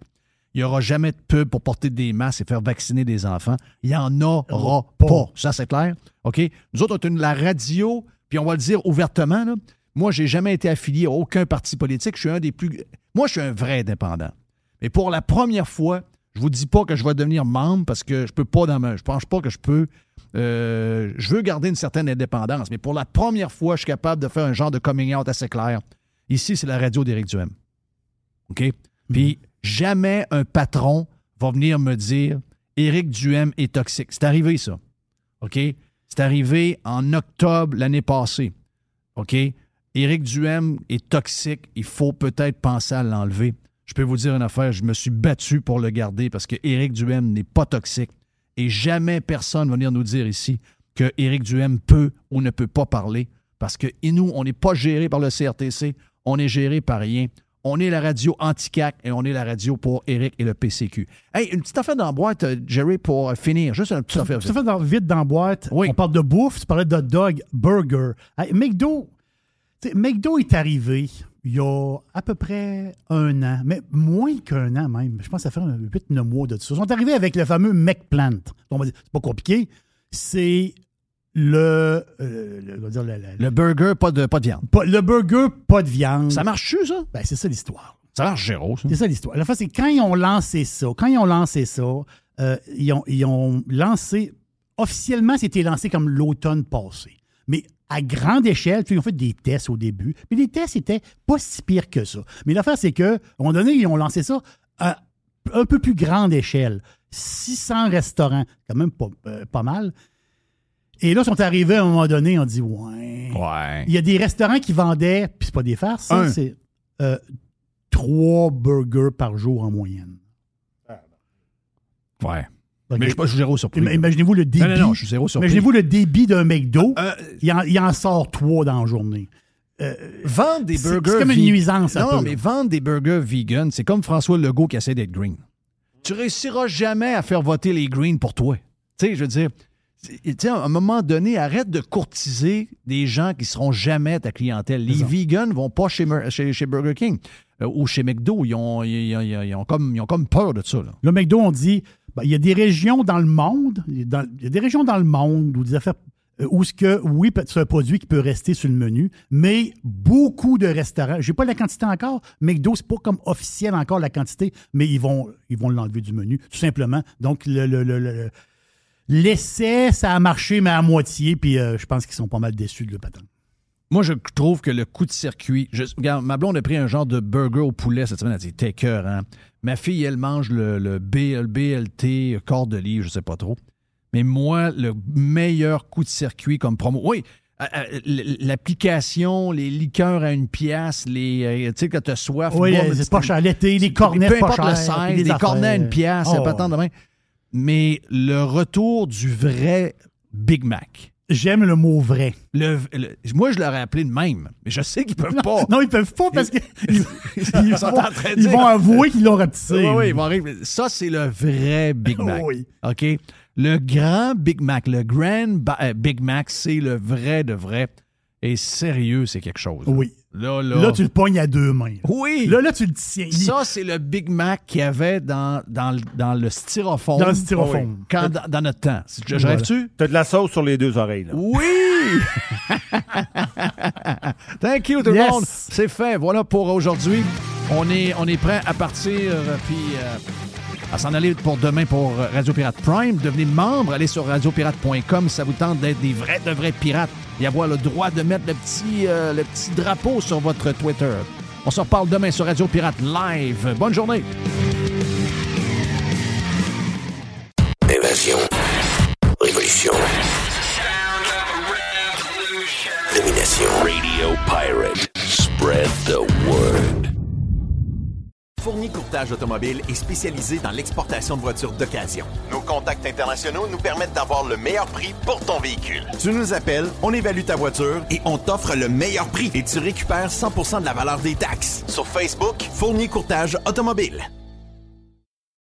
Il n'y aura jamais de pub pour porter des masques et faire vacciner des enfants. Il n'y en aura pas. Ça, c'est clair? OK? Nous autres, on est une- la radio, puis on va le dire ouvertement. là. Moi, j'ai jamais été affilié à aucun parti politique. Je suis un des plus. Moi, je suis un vrai indépendant. Mais pour la première fois, je vous dis pas que je vais devenir membre parce que je peux pas dans ma. Je pense pas que je peux. euh, je veux garder une certaine indépendance, mais pour la première fois, je suis capable de faire un genre de coming out assez clair. Ici, c'est la radio d'Éric Duhem. OK? Puis jamais un patron va venir me dire Éric Duhem est toxique. C'est arrivé, ça. OK? C'est arrivé en octobre l'année passée. OK? Éric Duhem est toxique. Il faut peut-être penser à l'enlever. Je peux vous dire une affaire, je me suis battu pour le garder parce que Éric Duhem n'est pas toxique. Et jamais personne va venir nous dire ici que Éric Duhem peut ou ne peut pas parler parce que nous, on n'est pas géré par le CRTC, on est géré par rien. On est la radio anti-CAC et on est la radio pour Éric et le PCQ. Hey, une petite affaire dans la boîte, euh, Jerry, pour euh, finir. Juste une petite affaire. Ça fait dans- vite dans la boîte. Oui. On parle de bouffe, tu parlais de dog, burger. Hey, McDo, McDo est arrivé il y a à peu près un an, mais moins qu'un an même. Je pense que ça fait 8-9 mois de ça. Ils sont arrivés avec le fameux McPlant. C'est pas compliqué. C'est le, euh, le, dire le- le- Le burger, pas de, pas de viande. pas- le burger, pas de viande. Ça marche-tu, ça? Ben, c'est ça l'histoire. Ça marche zéro, ça. C'est ça l'histoire. La fois, c'est quand ils ont lancé ça, quand ils ont lancé ça, euh, ils, ont, ils ont lancé, officiellement, c'était lancé comme l'automne passé. Mais à grande échelle, ils ont fait des tests au début. Puis les tests étaient pas si pires que ça. Mais l'affaire, c'est qu'à un moment donné, ils ont lancé ça à un peu plus grande échelle. 600 restaurants, quand même pas, euh, pas mal. Et là, ils sont arrivés à un moment donné, on dit, ouais. Ouais. Il y a des restaurants qui vendaient, puis c'est pas des farces, ça, Un. c'est euh, trois burgers par jour en moyenne. Ouais. Mais je suis zéro surpris. Ima- Imaginez-vous le débit. Non, non, non, je suis zéro surpris. Imaginez-vous le débit d'un McDo. Euh, il, en, il en sort trois dans la journée. Vendre des burgers. c'est comme une nuisance, un Non, peu, mais là. vendre des burgers vegan, c'est comme François Legault qui essaie d'être green. Tu réussiras jamais à faire voter les greens pour toi. Tu sais, je veux dire, à un moment donné, arrête de courtiser des gens qui seront jamais ta clientèle. Les vegans vont pas chez, Mer- chez, chez Burger King euh, ou chez McDo. Ils ont, ils, ont comme, ils ont comme peur de ça. Là. Le McDo, on dit, ben, il y a des régions dans le monde, dans- il y a des régions dans le monde où des affaires euh, où ce que, oui, c'est un produit qui peut rester sur le menu, mais beaucoup de restaurants, j'ai pas la quantité encore, McDo, c'est pas comme officiel encore la quantité, mais ils vont ils vont l'enlever du menu, tout simplement. Donc, le, le- le- le- l'essai, ça a marché, mais à moitié, puis euh, je pense qu'ils sont pas mal déçus de le patron. Moi, je trouve que le coup de circuit. je- regarde, ma blonde a pris un genre de burger au poulet cette semaine. Elle dit T'es cœur, hein. Ma fille, elle mange le, le B- le BLT corps de livre, je sais pas trop. Mais moi, le meilleur coup de circuit comme promo. Oui, euh, euh, l'application, les liqueurs à une pièce, les, tu sais, quand tu as soif. Oui, bois, les- pas cher l'été, les cornets peu pas le size, les les cornets à une pièce, Oh, c'est pas tant de. Mais le retour du vrai Big Mac. J'aime le mot vrai. Le, le- moi, je l'aurais appelé de même, mais je sais qu'ils peuvent pas. Non, ils peuvent pas parce qu'ils ils, Ils sont vont, en train de ils dire- vont avouer qu'ils l'ont rapetissé. Oui, oui, ils vont arriver. Ça, c'est le vrai Big Mac. Oui. OK? Le grand Big Mac, le grand euh, Big Mac, c'est le vrai de vrai. Et sérieux, c'est quelque chose. Oui. Là, là. Là, tu le pognes à deux mains. Oui. Là, là, tu le tiens. Ça, c'est le Big Mac qu'il y avait dans, dans, le- dans le styrofoam. Dans le styrofoam. Quand, dans, dans notre temps. Je, Voilà. rêve-tu? T'as de la sauce sur les deux oreilles. Là. Oui! Thank you, tout Yes. le monde. C'est fait. Voilà pour aujourd'hui. On est, on est prêt à partir, puis euh, à s'en aller pour demain pour euh, Radio Pirate Prime. Devenez membre, allez sur radiopirate.com si ça vous tente d'être des vrais, de vrais pirates et avoir le droit de mettre le petit, euh, le petit drapeau sur votre Twitter. On se reparle demain sur Radio Pirate Live. Bonne journée. Évasion. Révolution. Domination. Radio Pirate. Spread the word. Fournier Courtage Automobile est spécialisé dans l'exportation de voitures d'occasion. Nos contacts internationaux nous permettent d'avoir le meilleur prix pour ton véhicule. Tu nous appelles, on évalue ta voiture et on t'offre le meilleur prix et tu récupères 100% de la valeur des taxes. Sur Facebook, Fournier Courtage Automobile.